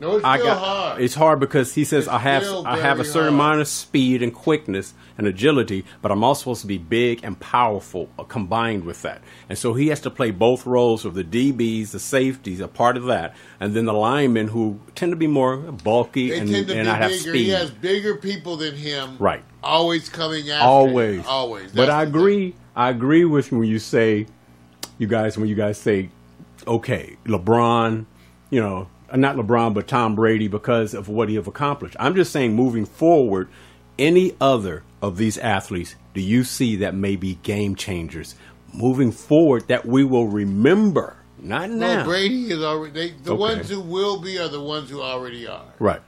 No, it's I still got hard. it's hard because he says It's I have I have a certain hard. amount of speed and quickness and agility, but I'm also supposed to be big and powerful uh, combined with that. And so he has to play both roles of the DBs, the safeties, a part of that, and then the linemen who tend to be more bulky They and, tend to and be I have bigger. speed. He has bigger people than him. Right. Always coming after. always, him. Always. But I the thing. agree. I agree with when you say, you guys, when you guys say, okay, LeBron, you know, Uh, not LeBron, but Tom Brady because of what he have accomplished. I'm just saying, moving forward, any other of these athletes do you see that may be game changers moving forward that we will remember? Not now. Well, Brady is already. They, the Okay. ones who will be are the ones who already are. Right.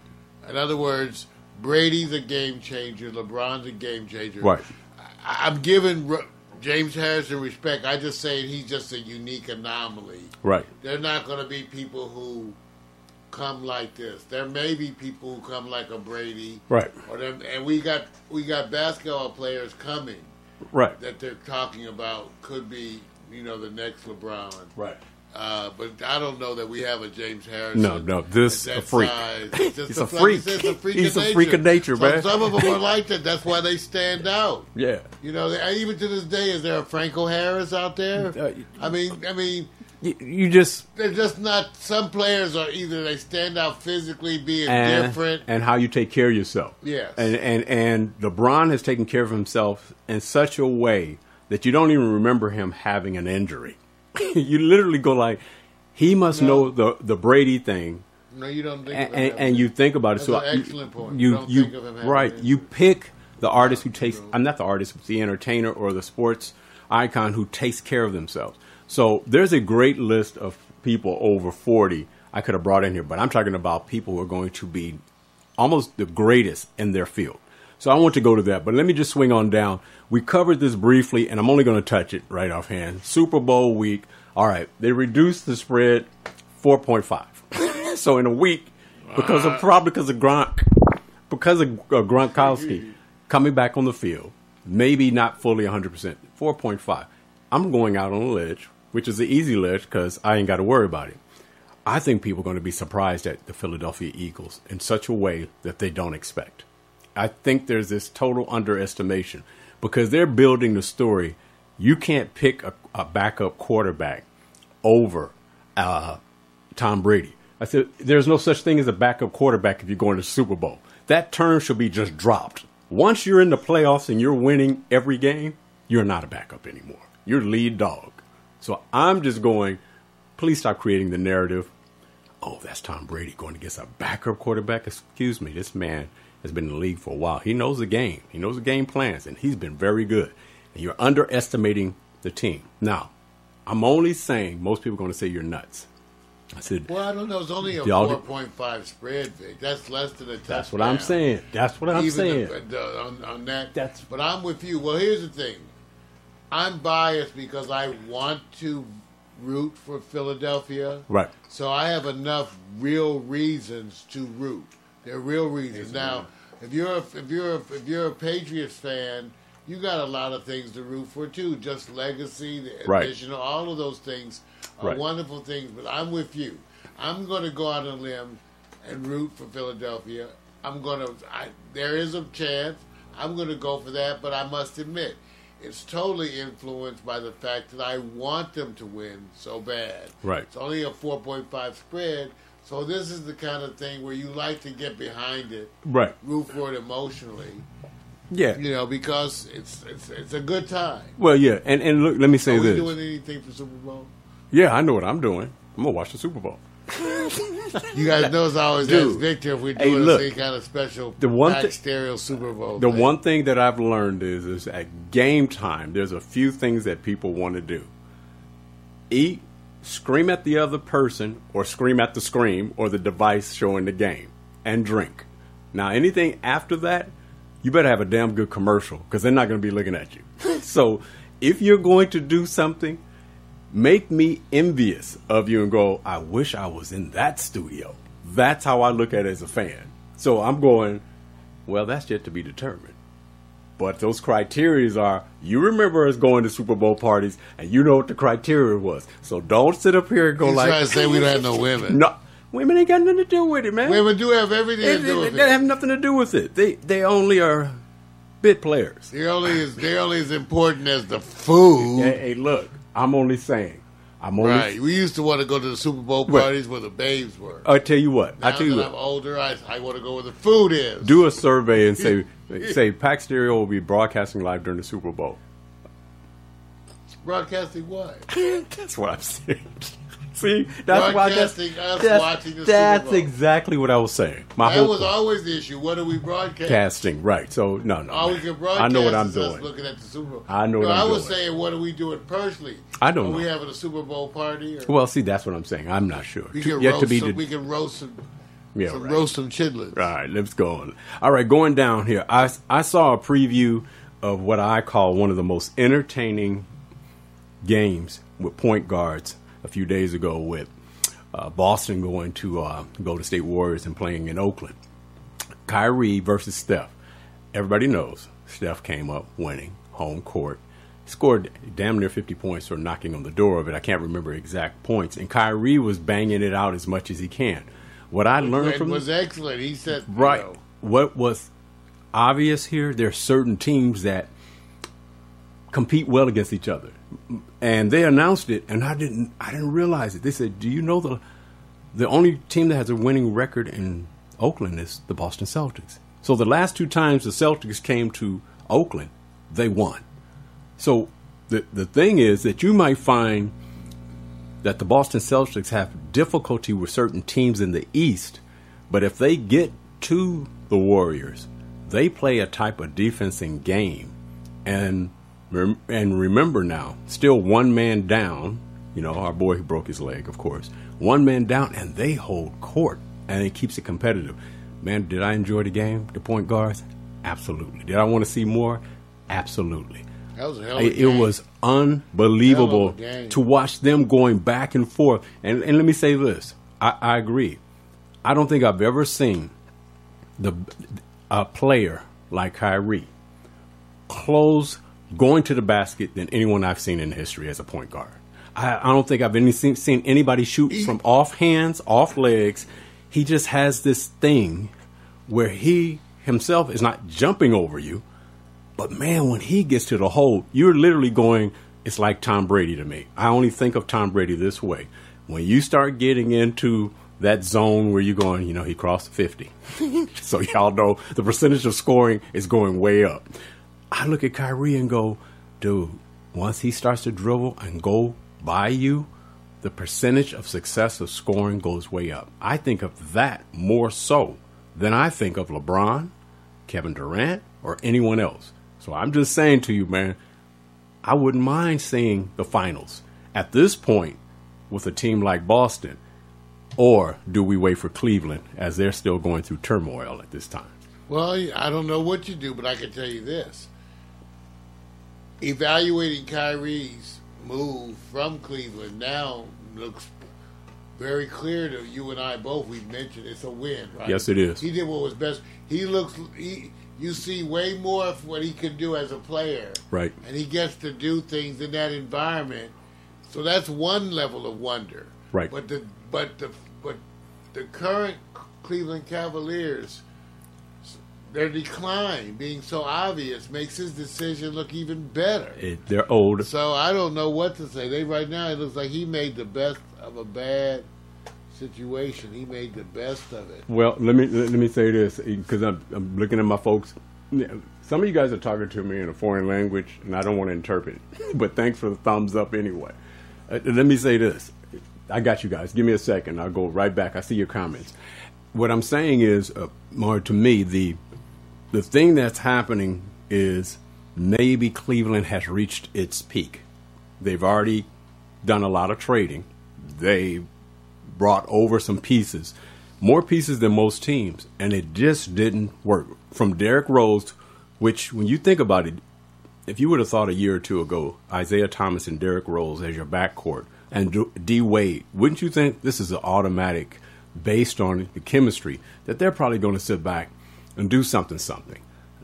In other words, Brady's a game changer. LeBron's a game changer. Right. I, I'm giving James Harrison respect. I just say he's just a unique anomaly. Right. They're not going to be people who come like this. There may be people who come like a Brady. Right. Or them, and we got we got basketball players coming Right. that they're talking about could be you know the next LeBron. Right. Uh, but I don't know that we have a James Harrison. No, no, this a freak. He's a, a freak. it's a freak He's of a nature. freak of nature, So man. Some of them are [laughs] like that. That's why they stand out. Yeah. You know, they, even to this day, is there a Franco Harris out there? Uh, I mean, I mean, You, you just they're just not. Some players are either they stand out physically, being and, different. and how you take care of yourself. Yes. And and and LeBron has taken care of himself in such a way that you don't even remember him having an injury. [laughs] you literally go like, he must No. know the the Brady thing, no, you don't think. and, and, you think about it. That's so an you- excellent point. You You don't you think of him right. You pick the artist who takes. I'm not the artist, but the entertainer or the sports icon who takes care of themselves. So there's a great list of people over 40 I could have brought in here, but I'm talking about people who are going to be almost the greatest in their field. So I want to go to that, but let me just swing on down. We covered this briefly, and I'm only going to touch it right offhand. Super Bowl week. All right, they reduced the spread 4.5. [laughs] so in a week, because of probably because of Gronk, because of uh, Gronkowski coming back on the field, maybe not fully 100%, 4.5. I'm going out on a ledge, which is the easy ledge because I ain't got to worry about it. I think people are going to be surprised at the Philadelphia Eagles in such a way that they don't expect. I think there's this total underestimation because they're building the story. You can't pick a, a backup quarterback over uh, Tom Brady. I said, there's no such thing as a backup quarterback if you're going to the Super Bowl. That term should be just dropped. Once you're in the playoffs and you're winning every game, you're not a backup anymore. You're lead dog. So I'm just going, please stop creating the narrative. Oh, that's Tom Brady going against a backup quarterback. Excuse me, this man has been in the league for a while. He knows the game. He knows the game plans, and he's been very good. And you're underestimating the team. Now, I'm only saying most people are going to say you're nuts. I said, Well, I don't know. It's only a four point five spread, Vic. That's less than a touchdown. that's what I'm saying. That's what I'm Even saying. the- uh, the- on, on that. That's- but I'm with you. Well, here's the thing. I'm biased because I want to root for Philadelphia. Right. So I have enough real reasons to root. They're real reasons. Now, if you're a, if you're a, if you're a Patriots fan, you got a lot of things to root for too. Just legacy, the Right. additional, all of those things are Right. wonderful things. But I'm with you. I'm going to go out on a limb and root for Philadelphia. I'm going to. There is a chance. I'm going to go for that, but I must admit, it's totally influenced by the fact that I want them to win so bad. Right. It's only a 4.5 spread, so this is the kind of thing where you like to get behind it, Right. root for it emotionally, Yeah. you know, because it's it's it's a good time. Well, yeah. And and look, let me say Are this. doing anything for Super Bowl? Yeah, I know what I'm doing. I'm gonna watch the Super Bowl. You guys know I always Dude. ask Victor if we're Hey, doing look. any kind of special The one thi- stereo Super Bowl. The thing. one thing that I've learned is, is at game time, there's a few things that people want to do: eat, scream at the other person, or scream at the screen or the device showing the game, and drink. Now, anything after that, you better have a damn good commercial because they're not going to be looking at you. [laughs] so, if you're going to do something, make me envious of you and go, I wish I was in that studio. That's how I look at it as a fan. So I'm going, well, that's yet to be determined. But those criteria are you remember us going to Super Bowl parties and you know what the criteria was. So don't sit up here and go He's like trying to say we don't have no [laughs] women. No Women ain't got nothing to do with it, man. Women do have everything they, to do they- with they it. have nothing to do with it. They they only are bit players. They're only as they're only as important as the food. Hey, hey, look, I'm only saying. I'm only. Right. We used to want to go to the Super Bowl parties where the babes were. I tell you what. Now I tell you that I'm what. older, I, I want to go where the food is. Do a survey and say [laughs] say Pax Stereo will be broadcasting live during the Super Bowl. Broadcasting what? [laughs] That's what I'm saying. [laughs] See, that's why that's, that's, watching the that's Super Bowl. exactly what I was saying. My that whole was point. always the issue. What are we broadcasting? casting, right? So no, no. All we can broadcast I know what I'm doing. looking at the Super Bowl. I know what no, I'm I was doing. saying, what are we doing personally? I don't are we know. having a Super Bowl party? Or Well, see, that's what I'm saying. I'm not sure. we can yet roast to be some, de- we can roast some, yeah, some right. roast some chitlins. All right, let's go on. All right, going down here. I, I saw a preview of what I call one of the most entertaining games with point guards a few days ago with uh, Boston going to uh, Golden State Warriors and playing in Oakland. Kyrie versus Steph. Everybody knows Steph came up winning home court. Scored damn near 50 points or knocking on the door of it. I can't remember exact points. And Kyrie was banging it out as much as he can. What I learned It from was excellent. He said, you Right. know, What was obvious here, there are certain teams that compete well against each other. And they announced it and I didn't I didn't realize it. They said, "Do you know the the only team that has a winning record in Oakland is the Boston Celtics." So the last two times the Celtics came to Oakland, they won. So the the thing is that you might find that the Boston Celtics have difficulty with certain teams in the East, but if they get to the Warriors, they play a type of defense defensive game, and and remember now, still one man down. You know, our boy who broke his leg, of course, one man down, and they hold court, and it keeps it competitive. Man, did I enjoy the game? The point guards, absolutely. Did I want to see more? Absolutely. that was a hell of a It, it was unbelievable Hell of a game. to watch them going back and forth. And, and let me say this: I, I agree. I don't think I've ever seen the a player like Kyrie close going to the basket than anyone I've seen in history as a point guard. I, I don't think I've any, seen, seen anybody shoot from off hands, off legs. He just has this thing where he himself is not jumping over you, but man, when he gets to the hole, you're literally going, it's like Tom Brady to me. I only think of Tom Brady this way. When you start getting into that zone where you're going, you know, he crossed 50. [laughs] so y'all know the percentage of scoring is going way up. I look at Kyrie and go, dude, once he starts to dribble and go by you, the percentage of success of scoring goes way up. I think of that more so than I think of LeBron, Kevin Durant, or anyone else. So I'm just saying to you, man, I wouldn't mind seeing the finals at this point with a team like Boston. Or do we wait for Cleveland as they're still going through turmoil at this time? Well, I don't know what you do, but I can tell you this. Evaluating Kyrie's move from Cleveland now looks very clear to you and I both. We've mentioned it's a win, right? Yes, it is. He did what was best. He looks. He, you see way more of what he can do as a player, Right. and he gets to do things in that environment. So that's one level of wonder. Right. But the but the but the current Cleveland Cavaliers, their decline being so obvious makes his decision look even better. It, they're old. So I don't know what to say. They right now it looks like he made the best of a bad situation. He made the best of it. Well, let me let me say this because I'm, I'm looking at my folks. Some of you guys are talking to me in a foreign language, and I don't want to interpret. [laughs] But thanks for the thumbs up anyway. Uh, let me say this. I got you guys. Give me a second. I'll go right back. I see your comments. What I'm saying is, uh, more to me, the the thing that's happening is maybe Cleveland has reached its peak. They've already done a lot of trading. They brought over some pieces, more pieces than most teams, and it just didn't work. From Derrick Rose, which when you think about it, if you would have thought a year or two ago, Isaiah Thomas and Derrick Rose as your backcourt, and D Wade, wouldn't you think this is an automatic, based on the chemistry, that they're probably going to sit back and do something, something.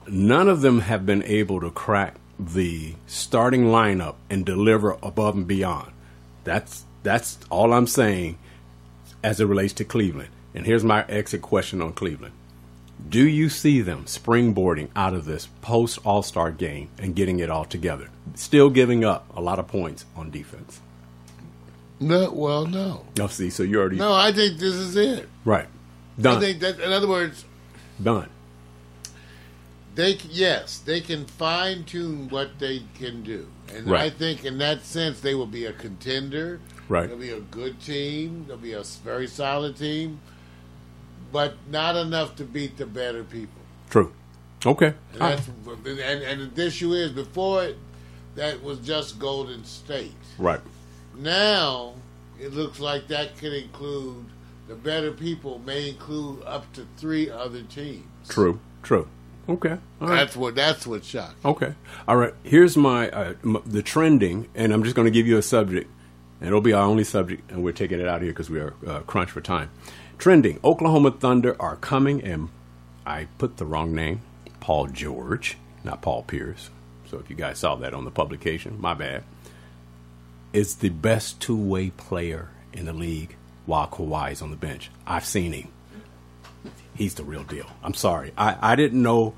None of them have been able to crack the starting lineup and deliver above and beyond. That's that's all I'm saying. as it relates to Cleveland. And here's my exit question on Cleveland. Do you see them springboarding out of this post All Star game and getting it all together? Still giving up a lot of points on defense. No, well, no. No, see, so you already No, I think this is it. right Done. I think that, in other words, done. They yes, they can fine tune what they can do, and Right. I think in that sense they will be a contender. Right. They'll be a good team. They'll be a very solid team, but not enough to beat the better people. True. Okay. And, that's, and, and the issue is before it, that was just Golden State. Right. Now it looks like that could include the better people may include up to three other teams. True. True. Okay. Right. That's what that's what shocked. Okay. All right. Here's my uh, m- the trending, and I'm just going to give you a subject, and it'll be our only subject, and we're taking it out of here because we are uh, crunched for time. Trending: Oklahoma Thunder are coming, and I put the wrong name, Paul George, not Paul Pierce. So if you guys saw that on the publication, my bad. Is the best two way player in the league while Kawhi is on the bench. I've seen him he's the real deal. I'm sorry. I, I didn't know.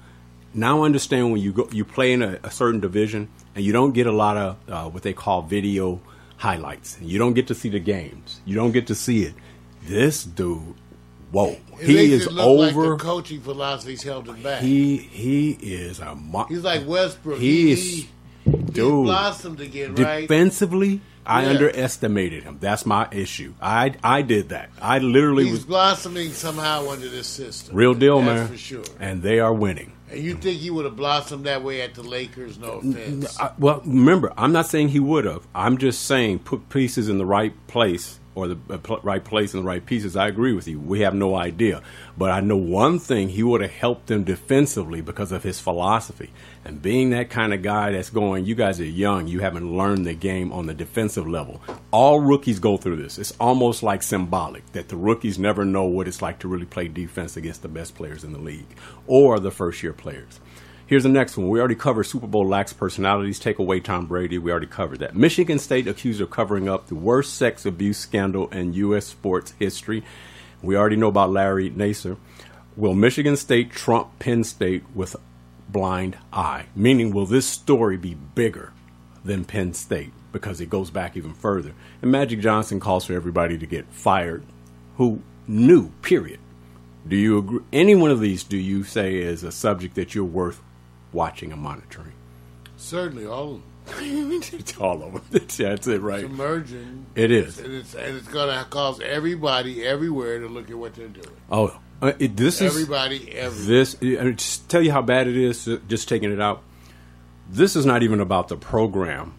Now I understand when you go you play in a, a certain division and you don't get a lot of uh, what they call video highlights. You don't get to see the games. You don't get to see it. This dude, whoa, It he is over. Like the coaching philosophy's held him back. he he is a mo- He's like Westbrook. He He, is- he, dude. blossomed again, right? defensively. I Yeah. underestimated him. That's my issue. I I did that. I literally He's was blossoming somehow under this system. real deal, That's man. for sure. And they are winning. And you think he would have blossomed that way at the Lakers? No offense. I, well, remember, I'm not saying he would have. I'm just saying put pieces in the right place or the right place and the right pieces. I agree with you. We have no idea. But I know one thing he would have helped them defensively because of his philosophy. And being that kind of guy that's going, you guys are young, you haven't learned the game on the defensive level. All rookies go through this. It's almost like symbolic that the rookies never know what it's like to really play defense against the best players in the league or the first year players. Here's the next one. We already covered Super Bowl lax personalities. Take away Tom Brady. We already covered that. Michigan State accused of covering up the worst sex abuse scandal in U.S. sports history. We already know about Larry Nassar. Will Michigan State trump Penn State with blind eye? Meaning, will this story be bigger than Penn State because it goes back even further? And Magic Johnson calls for everybody to get fired who knew, period. Do you agree? Any one of these do you say is a subject that you're worth watching and monitoring? Certainly, all of them. [laughs] it's all over. That's it, right? It's emerging. It is. And it's, and it's going to cause everybody everywhere to look at what they're doing. Oh, uh, it, this is Everybody, everywhere. this. I mean, just tell you how bad it is. uh, Just taking it out. This is not even about the program,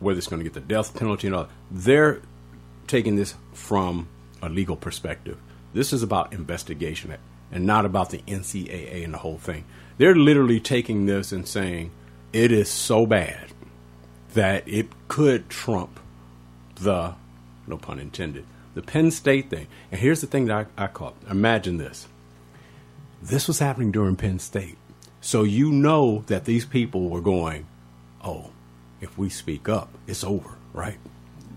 whether it's going to get the death penalty and all. They're taking this from a legal perspective. This is about investigation and not about the NCAA and the whole thing. They're literally taking this and saying it is so bad that it could trump the, no pun intended, the Penn State thing. And here's the thing that I, I caught. Imagine this. This was happening during Penn State. So you know that these people were going, oh, if we speak up, it's over, right?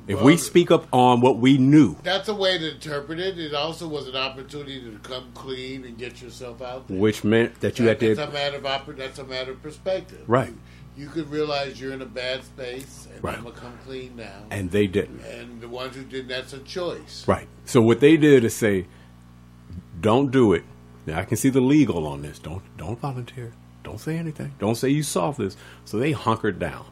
If we speak up on what we knew, That's a way to interpret it. It also was an opportunity to come clean and get yourself out there. which meant that you had that's a to, matter of oper- that's a matter of perspective. Right. You, you could realize you're in a bad space, and Right. I'm gonna come clean now. and they didn't. And the ones who did that's a choice. Right. So what they did is say, don't do it. Now I can see the legal on this. Don't don't volunteer. Don't say anything. Don't say you solved this. So they hunkered down.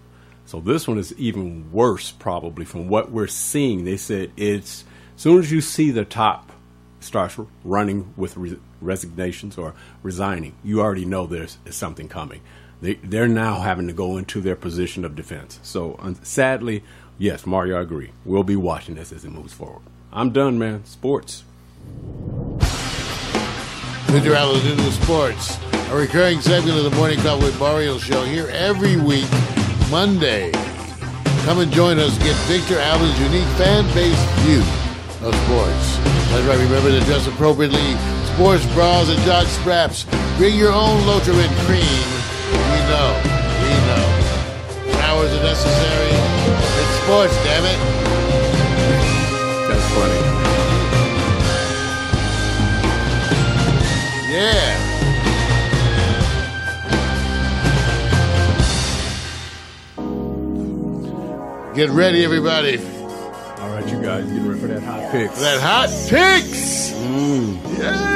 So this one is even worse, probably from what we're seeing. They said it's as soon as you see the top starts running with re- resignations or resigning, you already know there's, something coming. They, they're now having to go into their position of defense. So sadly, yes, Mario, I agree. We'll be watching this as it moves forward. I'm done, man. Sports. Victor Allen into sports. A recurring segment of the Morning Call with Mario show here every week, Monday. Come and join us. Get Victor Allen's unique fan-based view of sports. That's right. Remember to dress appropriately. Sports bras and jock straps. Bring your own Lotrimin cream. We know. We know. Showers are necessary. It's sports, damn it. That's funny. Yeah. Get ready, everybody. All right, you guys, get ready for that hot picks. That hot picks. Mm. Yay. Okay,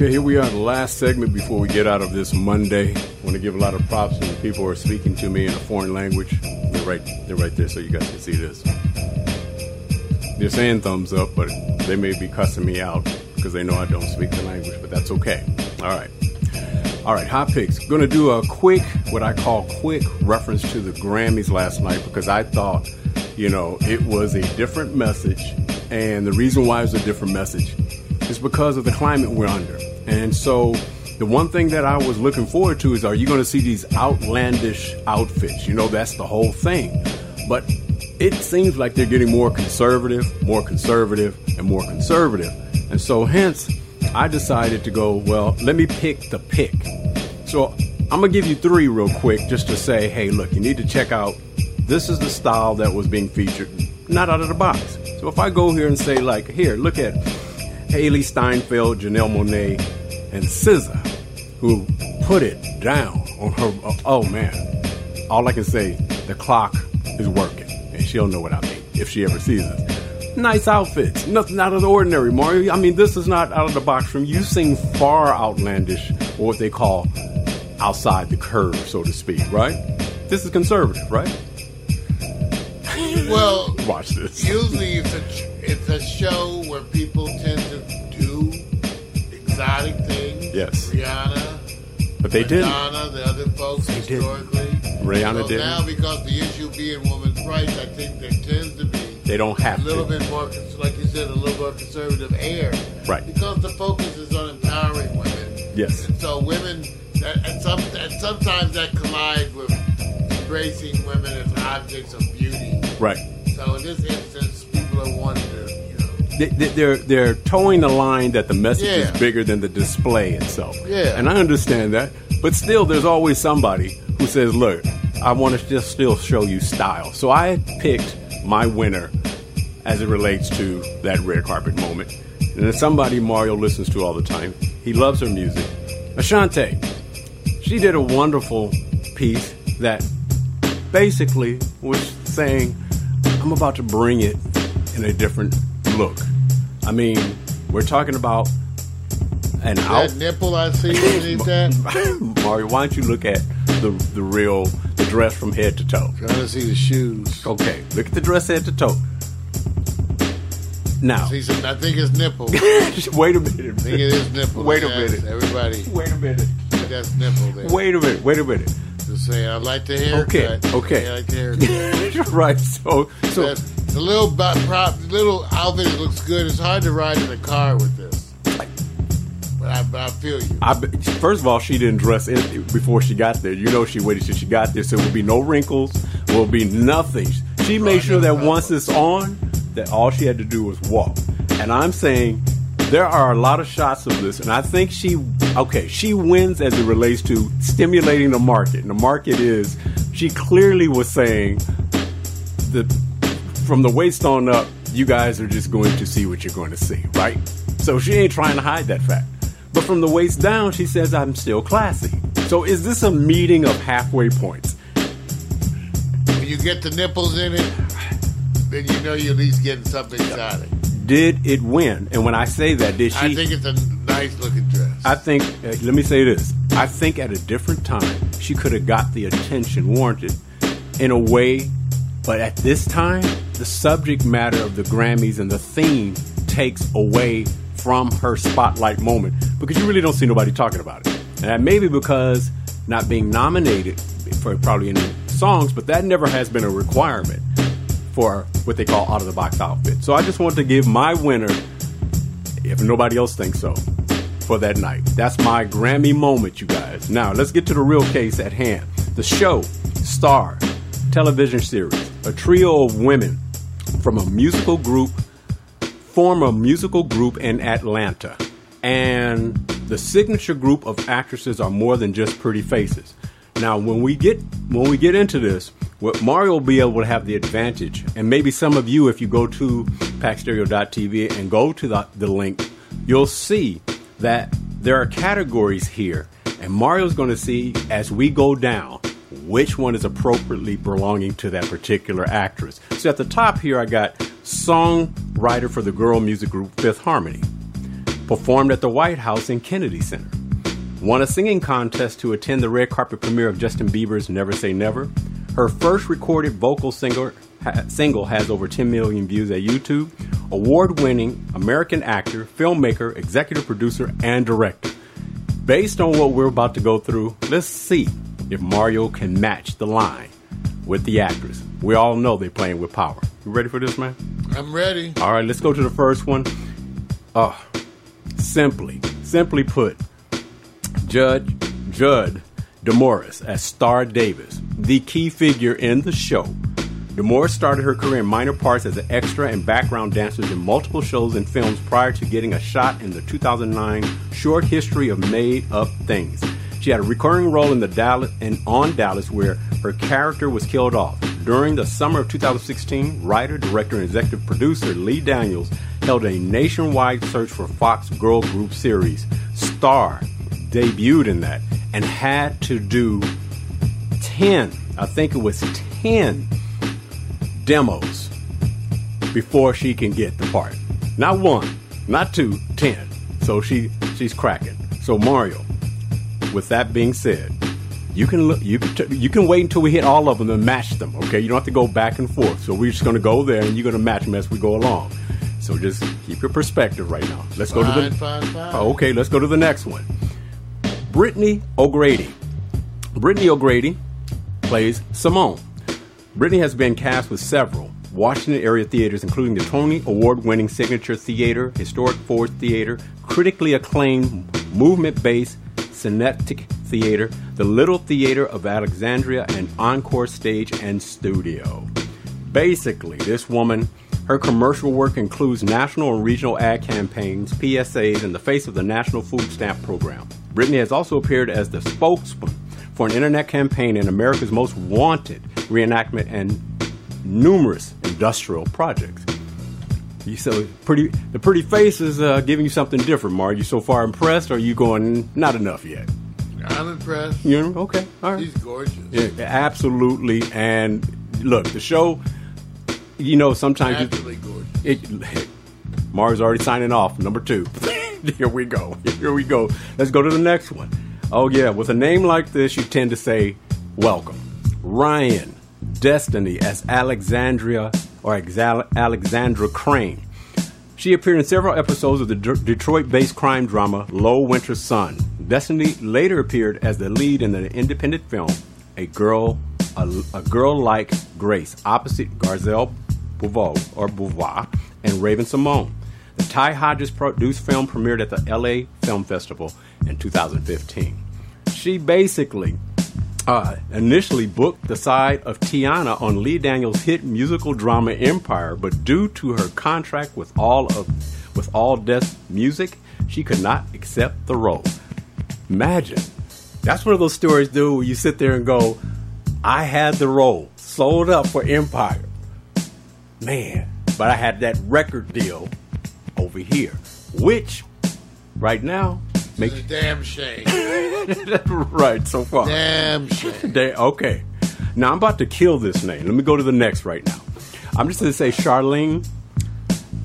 Okay, here we are, the last segment before we get out of this Monday. I want to give a lot of props to the people who are speaking to me in a foreign language. They're right, they're right there, so you guys can see this. They're saying thumbs up, but they may be cussing me out because they know I don't speak the language, but that's okay. All right. All right, hot picks. Going to do a quick, what I call quick reference to the Grammys last night because I thought, you know, it was a different message. And the reason why it was a different message is because of the climate we're under. And so the one thing that I was looking forward to is are you going to see these outlandish outfits? You know, that's the whole thing. But it seems like they're getting more conservative, more conservative, and more conservative. And so, hence, I decided to go, well, let me pick the pick. So, I'm going to give you three real quick just to say, hey, look, you need to check out this is the style that was being featured, not out of the box. So, if I go here and say, like, here, look at Hailee Steinfeld, Janelle Monáe, and SZA, who put it down on her. Oh, oh, man. All I can say, the clock is working, and she'll know what I mean if she ever sees us. Nice outfits, nothing out of the ordinary, Mario. I mean, this is not out of the box from you. Sing far outlandish, or what they call outside the curve, so to speak, right? This is conservative, right? Well, [laughs] Watch this. usually it's a it's a show where people tend to exotic things. Yes. Rihanna, But they didn't. Madonna, the other folks didn't. historically. Rihanna so didn't. Now, because the issue being women's rights, I think there tends to be They don't have a little to. bit more, cons- like you said, a little more conservative air. Right. Because the focus is on empowering women. Yes. And so women, that, and, some, and sometimes that collides with embracing women as objects of beauty. Right. So in this instance, people are wanting to, you know, They, they're they're towing the line that the message Yeah. is bigger than the display itself. Yeah. And I understand that, but still, there's always somebody who says, "Look, I want to just still show you style." So I picked my winner as it relates to that red carpet moment, and it's somebody Mario listens to all the time. He loves her music. Ashanti, she did a wonderful piece that basically was saying, I'm about to bring it in a different look. I mean, we're talking about an That out. nipple I see underneath that. [laughs] Mario, why don't you look at the the real the dress from head to toe? Trying to see the shoes. Okay, look at the dress head to toe. Now, See some, I think it's nipple. [laughs] Wait a minute. think it is nipple. Wait a minute. Everybody, Wait a minute. that's nipple there. Wait a minute. Wait a minute. Just saying, I like the haircut. Okay, okay. I like the haircut. [laughs] right. So, so That- the little bo- prop, little outfit looks good. It's hard to ride in a car with this. But I, but I feel you. I, first of all, she didn't dress in before she got there. You know, she waited till she got there, so there will be no wrinkles, will be nothing. She made sure that once it's on, that all she had to do was walk. And I'm saying there are a lot of shots of this, and I think she, okay, she wins as it relates to stimulating the market. And the market is, she clearly was saying that from the waist on up, you guys are just going to see what you're going to see, right? So she ain't trying to hide that fact. But from the waist down, she says, I'm still classy. So is this a meeting of halfway points? When you get the nipples in it, then you know you're at least getting something exotic. Did it win? And when I say that, did she? I think it's a nice looking dress. I think, uh, let me say this. I think at a different time, she could have got the attention warranted in a way, but at this time, the subject matter of the Grammys and the theme takes away from her spotlight moment because you really don't see nobody talking about it. And that may be because not being nominated for probably any songs, but that never has been a requirement for what they call out of the box outfit. So I just want to give my winner if nobody else thinks so, for that night. That's my Grammy moment, you guys. Now, let's get to the real case at hand. The show, Star, television series, a trio of women from a musical group, form a musical group in Atlanta. And the signature group of actresses are more than just pretty faces. Now, when we get when we get into this, what Mario will be able to have the advantage, and maybe some of you, if you go to paxstereo.tv and go to the, the link, you'll see that there are categories here, and Mario's going to see as we go down which one is appropriately belonging to that particular actress. So at the top here, I got songwriter for the girl music group Fifth Harmony, performed at the White House and Kennedy Center won a singing contest to attend the red carpet premiere of Justin Bieber's Never Say Never. Her first recorded vocal singer, ha, single has over 10 million views at YouTube. Award winning American actor, filmmaker, executive producer, and director. Based on what we're about to go through, let's see if Mario can match the line with the actress. We all know they're playing with power. You ready for this, man? I'm ready. All right, let's go to the first one. Uh, simply, simply put, Judge Judd Demorest as Star Davis, the key figure in the show. Demorest started her career in minor parts as an extra and background dancers in multiple shows and films prior to getting a shot in the 2009 short history of Made Up Things. She had a recurring role in the Dallas and on Dallas where her character was killed off. During the summer of 2016, writer, director, and executive producer Lee Daniels held a nationwide search for Fox Girl Group series. Star debuted in that and had to do 10, I think it was 10 demos before she can get the part. Not one, not two, 10. So she she's cracking. So Mario, with that being said, you can look, you can you can wait until we hit all of them and match them. Okay, you don't have to go back and forth. So we're just going to go there and you're going to match them as we go along. So just keep your perspective right now. Let's go to the fine, fine. Oh, okay, let's go to the next one. Brittany O'Grady. Brittany O'Grady plays Simone. Brittany has been cast with several Washington area theaters, including the Tony Award winning Signature Theater, Historic Ford Theater, critically acclaimed movement based Synetic Theater, the Little Theater of Alexandria, and Encore Stage and Studio. Basically, this woman, her commercial work includes national and regional ad campaigns, PSAs, and the face of the National Food Stamp Program. Brittany has also appeared as the spokesman for an internet campaign in America's Most Wanted reenactment and numerous industrial projects. You so pretty. The pretty face is uh, giving you something different, Mar. You so far impressed, or are you going not enough yet? I'm impressed. You know? Okay, all right. He's gorgeous. Yeah, absolutely. And look, the show. You know, sometimes Naturally gorgeous. it, [laughs] Mars already signing off. Number two. [laughs] Here we go. Here we go. Let's go to the next one. Oh yeah, with a name like this, you tend to say welcome. Ryan Destiny as Alexandria or Alexandra Crane. She appeared in several episodes of the De- Detroit-based crime drama Low Winter Sun. Destiny later appeared as the lead in the independent film A Girl, a, a Girl Like Grace, opposite Garcelle Beauvais or Beauvoir and Raven-Symoné. The Ty Hodges produced film premiered at the LA Film Festival in 2015. She basically uh, initially booked the side of Tiana on Lee Daniels' hit musical drama Empire, but due to her contract with all of with All Death Music, she could not accept the role. Imagine. That's one of those stories, dude, where you sit there and go, I had the role, sold up for Empire. Man, but I had that record deal over here, which right now makes It's a damn shame. [laughs] right so far. damn shame. Okay. Now I'm about to kill this name. Let me go to the next right now. I'm just going to say Charlene.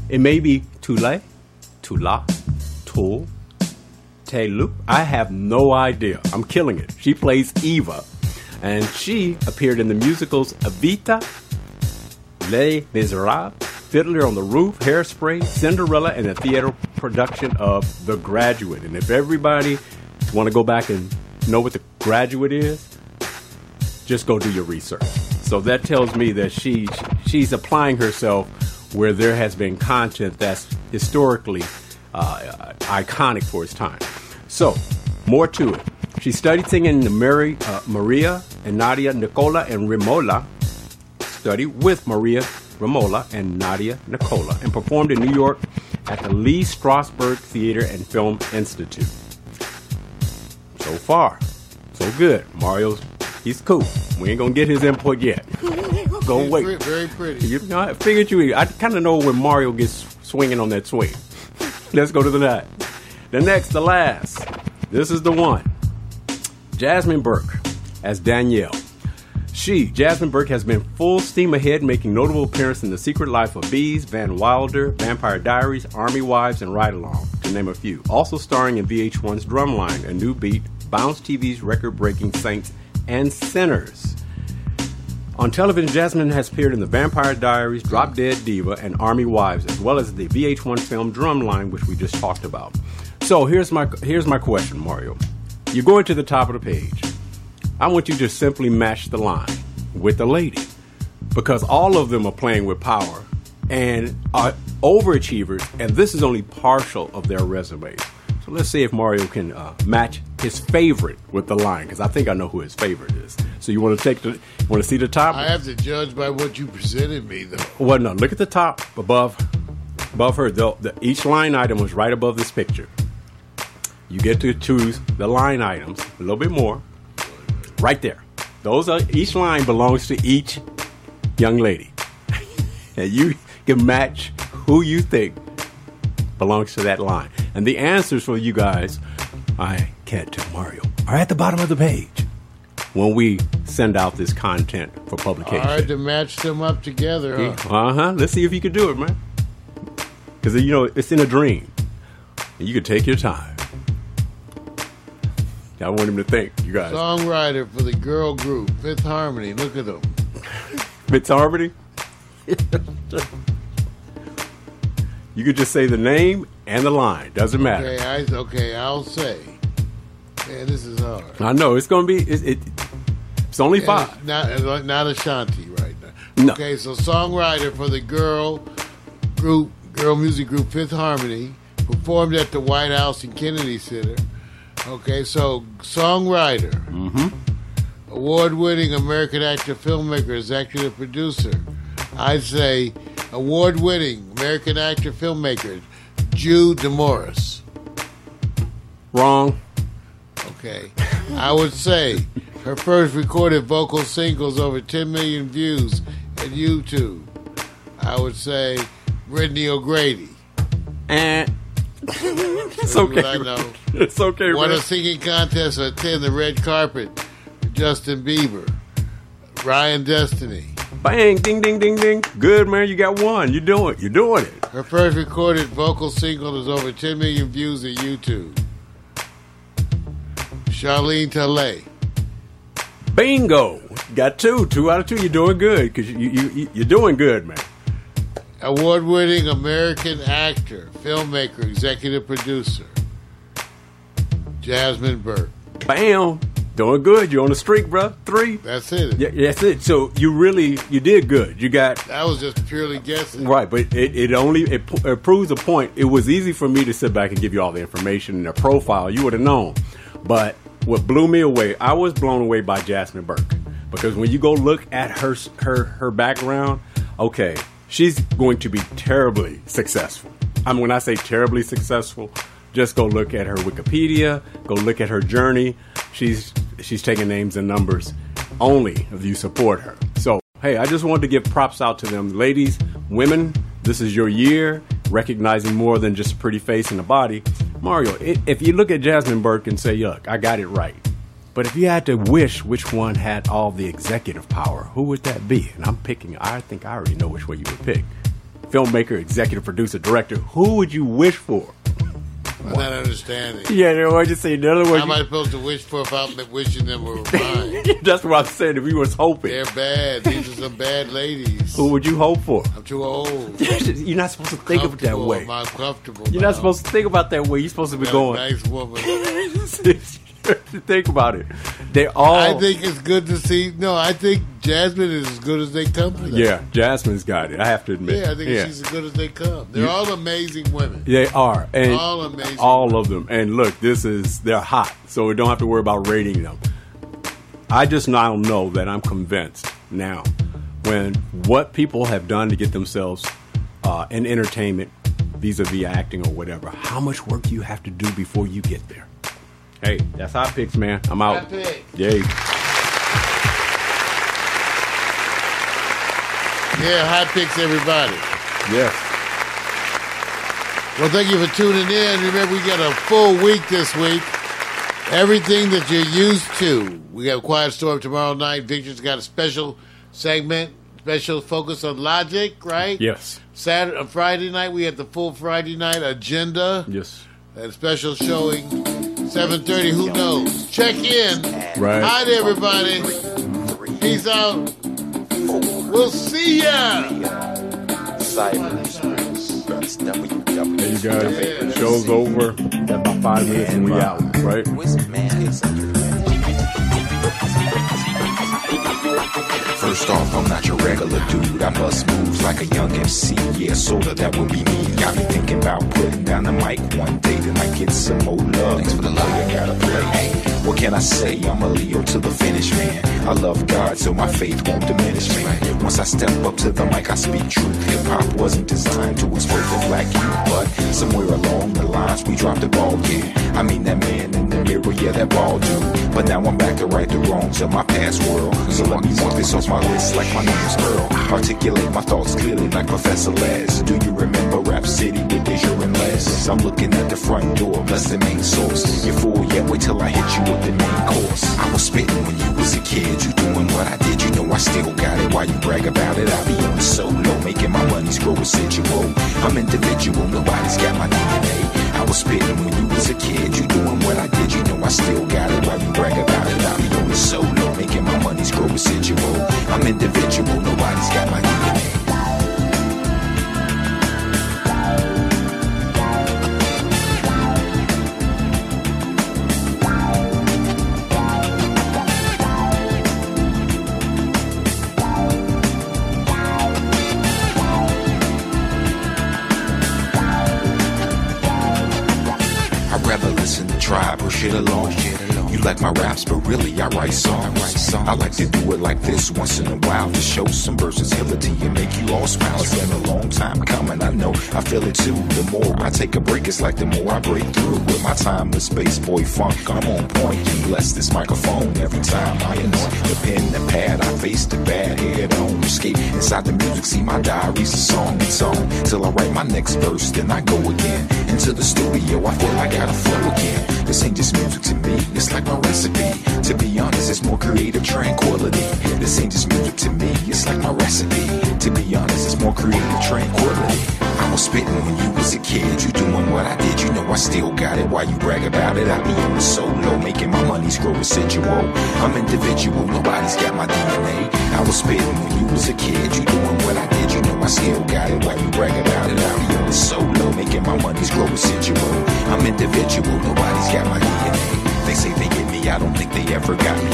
It may be Tule, Tula, Tul, Telup. I have no idea. I'm killing it. She plays Eva. And she appeared in the musicals Evita, Les Miserables, Fiddler on the Roof, Hairspray, Cinderella, and the theater production of The Graduate. And if everybody want to go back and know what The Graduate is, just go do your research. So that tells me that she she's applying herself where there has been content that's historically uh, iconic for its time. So more to it. She studied singing in Mary, uh, Maria and Nadia Nicola and Rimola studied with Maria Ramola and Nadia Nicola and performed in New York at the Lee Strasberg Theater and Film Institute. So far, so good. Mario's, he's cool. We ain't gonna get his input yet. [laughs] Go He's wait. pre- very pretty. You know, I figured you. I kind of know when Mario gets swinging on that swing. Let's go to the next. The next, the last. This is the one. Jasmine Burke as Danielle. She, Jasmine Burke, has been full steam ahead, making notable appearances in The Secret Life of Bees, Van Wilder, Vampire Diaries, Army Wives, and Ride Along, to name a few. Also starring in VH1's Drumline, A New Beat, Bounce TV's record-breaking Saints, and Sinners. On television, Jasmine has appeared in The Vampire Diaries, Drop Dead Diva, and Army Wives, as well as the VH1 film Drumline, which we just talked about. So here's my here's my question, Mario. You're going to the top of the page. I want you to simply match the line with the lady, because all of them are playing with power and are overachievers, and this is only partial of their resumes. So let's see if Mario can uh, match his favorite with the line, because I think I know who his favorite is. So you want to take the want to see the top? I have to judge by what you presented me, though. Well, no. Look at the top above, above her. The, the, each line item was right above this picture. You get to choose the line items a little bit more. Right there. Those are each line belongs to each young lady, [laughs] and you can match who you think belongs to that line. And the answers for you guys, I can't tell Mario, are at the bottom of the page when we send out this content for publication. Hard to match them up together, huh? Uh huh. Let's see if you can do it, man. Because you know it's in a dream, you can take your time. I want him to think, you guys. Songwriter for the girl group, Fifth Harmony. Look at them. Fifth Harmony. you could just say the name and the line. Doesn't matter. Okay, I, okay, I'll say. Man, this is hard. I know it's going to be. It, it, it's only And five. it's Not, not Ashanti right now. No. Okay, so songwriter for the girl group, girl music group Fifth Harmony, performed at the White House and Kennedy Center. Okay, so songwriter, Mm-hmm. award-winning American actor, filmmaker, executive producer. I'd say award-winning American actor, filmmaker, Jude Demorest. Wrong. Okay. I would say her first recorded vocal singles over 10 million views at YouTube. I would say Brittany O'Grady. And It's okay. I know. It's okay, Won a singing contest attend the red carpet Justin Bieber. Ryan Destiny. Bang, ding, ding, ding, ding. Good, man. You got one. You're doing. It. You're doing it. Her first recorded vocal single is over 10 million views on YouTube. Charlene Talley. Bingo. Got two. Two out of two. You're doing good because you, you, you, you're doing good, man. Award winning American actor, filmmaker, executive producer. Jasmine Burke. Bam. Doing good. You're on the streak, bro. Three. That's it. Yeah, that's it. So you really you did good. You got That was just purely guessing. right, but it, it only it, it proves a point. It was easy for me to sit back and give you all the information and the profile. You would have known. But what blew me away, I was blown away by Jasmine Burke because when you go look at her her her background, okay, she's going to be terribly successful. I mean, when I say terribly successful, just go look at her Wikipedia, go look at her journey. She's she's taking names and numbers only if you support her. So hey, I just wanted to give props out to them, ladies, women. This is your year, recognizing more than just a pretty face and a body. Mario, if you look at Jasmine Burke and say, "Look, I got it right," but if you had to wish which one had all the executive power, who would that be? And I'm picking. I think I already know which way you would pick. Filmmaker, executive producer, director. Who would you wish for? I'm not understanding. Yeah, no, I just say in other How am I supposed to wish for if I'm wishing them were mine? [laughs] That's what I'm saying. If you was hoping, They're bad. These are some bad ladies. who would you hope for? I'm too old. [laughs] You're not supposed to think of it that way. I'm comfortable. You're now. not supposed to think about that way. You're supposed to be going. Nice woman. [laughs] [laughs] think about it. They all. I think it's good to see. No, I think Jasmine is as good as they come. For. Yeah, Jasmine's got it. I have to admit. Yeah, I think she's as good as they come. They're all amazing women. They are, and All amazing. all of them. And look, this is they're hot, so we don't have to worry about rating them. I just now know that I'm convinced now when what people have done to get themselves uh, in entertainment, vis-a-vis acting or whatever, how much work you have to do before you get there. Hey, that's hot picks, man. I'm out. Hot picks. Yay. Yeah, hot picks, everybody. Yes. Well, thank you for tuning in. Remember, we got a full week this week. Everything that you're used to. We got a Quiet Storm tomorrow night. Victor's got a special segment, special focus on logic, right? Yes. Saturday, uh, Friday night, we had the full Friday night agenda. Yes. And special showing, 7.30, who knows? Check in. Right. Hi, everybody. Peace out. We'll see ya. Hey, you guys, show's over. About five minutes and we out, right? First off, I'm not your regular dude. I bust moves like a young MC. Yeah, sorta, that would be me. Got me thinking about putting down the mic one day. Then I get some more love. Thanks for the love I gotta play. Hey, what can I say? I'm a Leo to the finish, man. I love God, so my faith won't diminish, man. Once I step up to the mic, I speak truth. Hip hop wasn't designed to exploit the black youth, but somewhere along the lines we dropped the ball. Yeah, I mean that man in the mirror, yeah, that ball dude. But now I'm back to right the wrongs of my past world. So let me mark this off my list like my name's Earl. Articulate my thoughts clearly like Professor Les. Do you remember Rap City with Deja and Les? I'm looking at the front door, that's the main source. You fool, yet, wait till I hit you with the main course. I was spitting when you was a kid, you doing what I did, you know I still got it. Why you brag about it? I be on solo, making my money's grow residual. I'm individual, nobody's got my DNA. I was spitting when you was a kid, you doing what I did, you know I still got it. Why you brag about it? I be solo, making my monies grow residual. I'm individual, nobody's got my DNA. Tribe or shit alone. You like my raps, but really I write songs. I like to do it like this once in a while to show some versatility and make you all smile. It's been a long time coming, I know. I feel it too. The more I take a break, it's like the more I break through. With my time, timeless bass boy funk, I'm on point. And bless this microphone every time I anoint the pen and pad. I face the bad head on. Escape inside the music, see my diary's a song it's on. Till I write my next verse, then I go again. Into the studio, I feel I gotta flow again. This ain't just music to me, it's like my recipe. To be honest, it's more creative tranquility. This ain't just music to me, it's like my recipe. To be honest, it's more creative tranquility. I was spitting when you was a kid, you doing what I did, you know I still got it. Why you brag about it? I be on the solo, making my money's grow residual. I'm individual, nobody's got my DNA. I was spitting when you was a kid, you doing what I did, you know I still got it. Why you brag about it? I be on the solo, making my money's grow residual. I'm individual, nobody's got my DNA. They say they get me, I don't think they ever got me.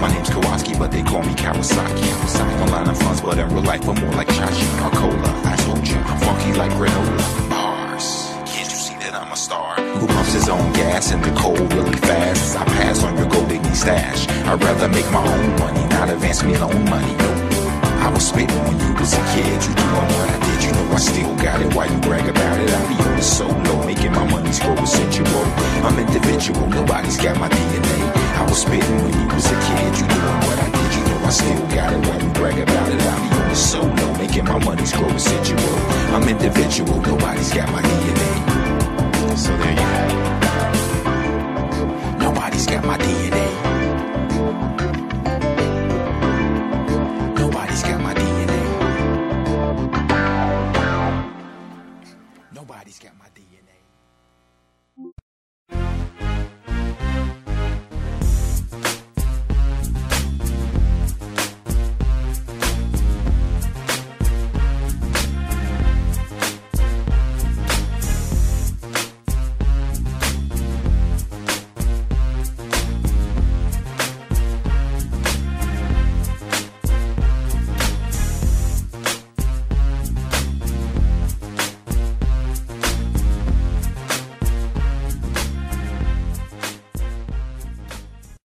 My name's Kowalski, but they call me Kawasaki. Kawasaki. Online I'm funds, but in real life I'm more like Chachi or Cola. I told you, I'm funky like granola. Bars. Can't you see that I'm a star? Who pumps his own gas in the cold really fast? As I pass on your gold digging stash. I'd rather make my own money, not advance me loan money. I was spitting when you was a kid. You doing what did, you know I still got it. Why you brag about it? I be on the solo, making my money's grow residual. I'm individual, nobody's got my DNA. I was spitting when you was a kid. You doing what I did, you know I still got it. Why you brag about it? I be on the solo, making my money's grow residual. I'm individual, nobody's got my DNA. So there you it. Nobody's got my DNA.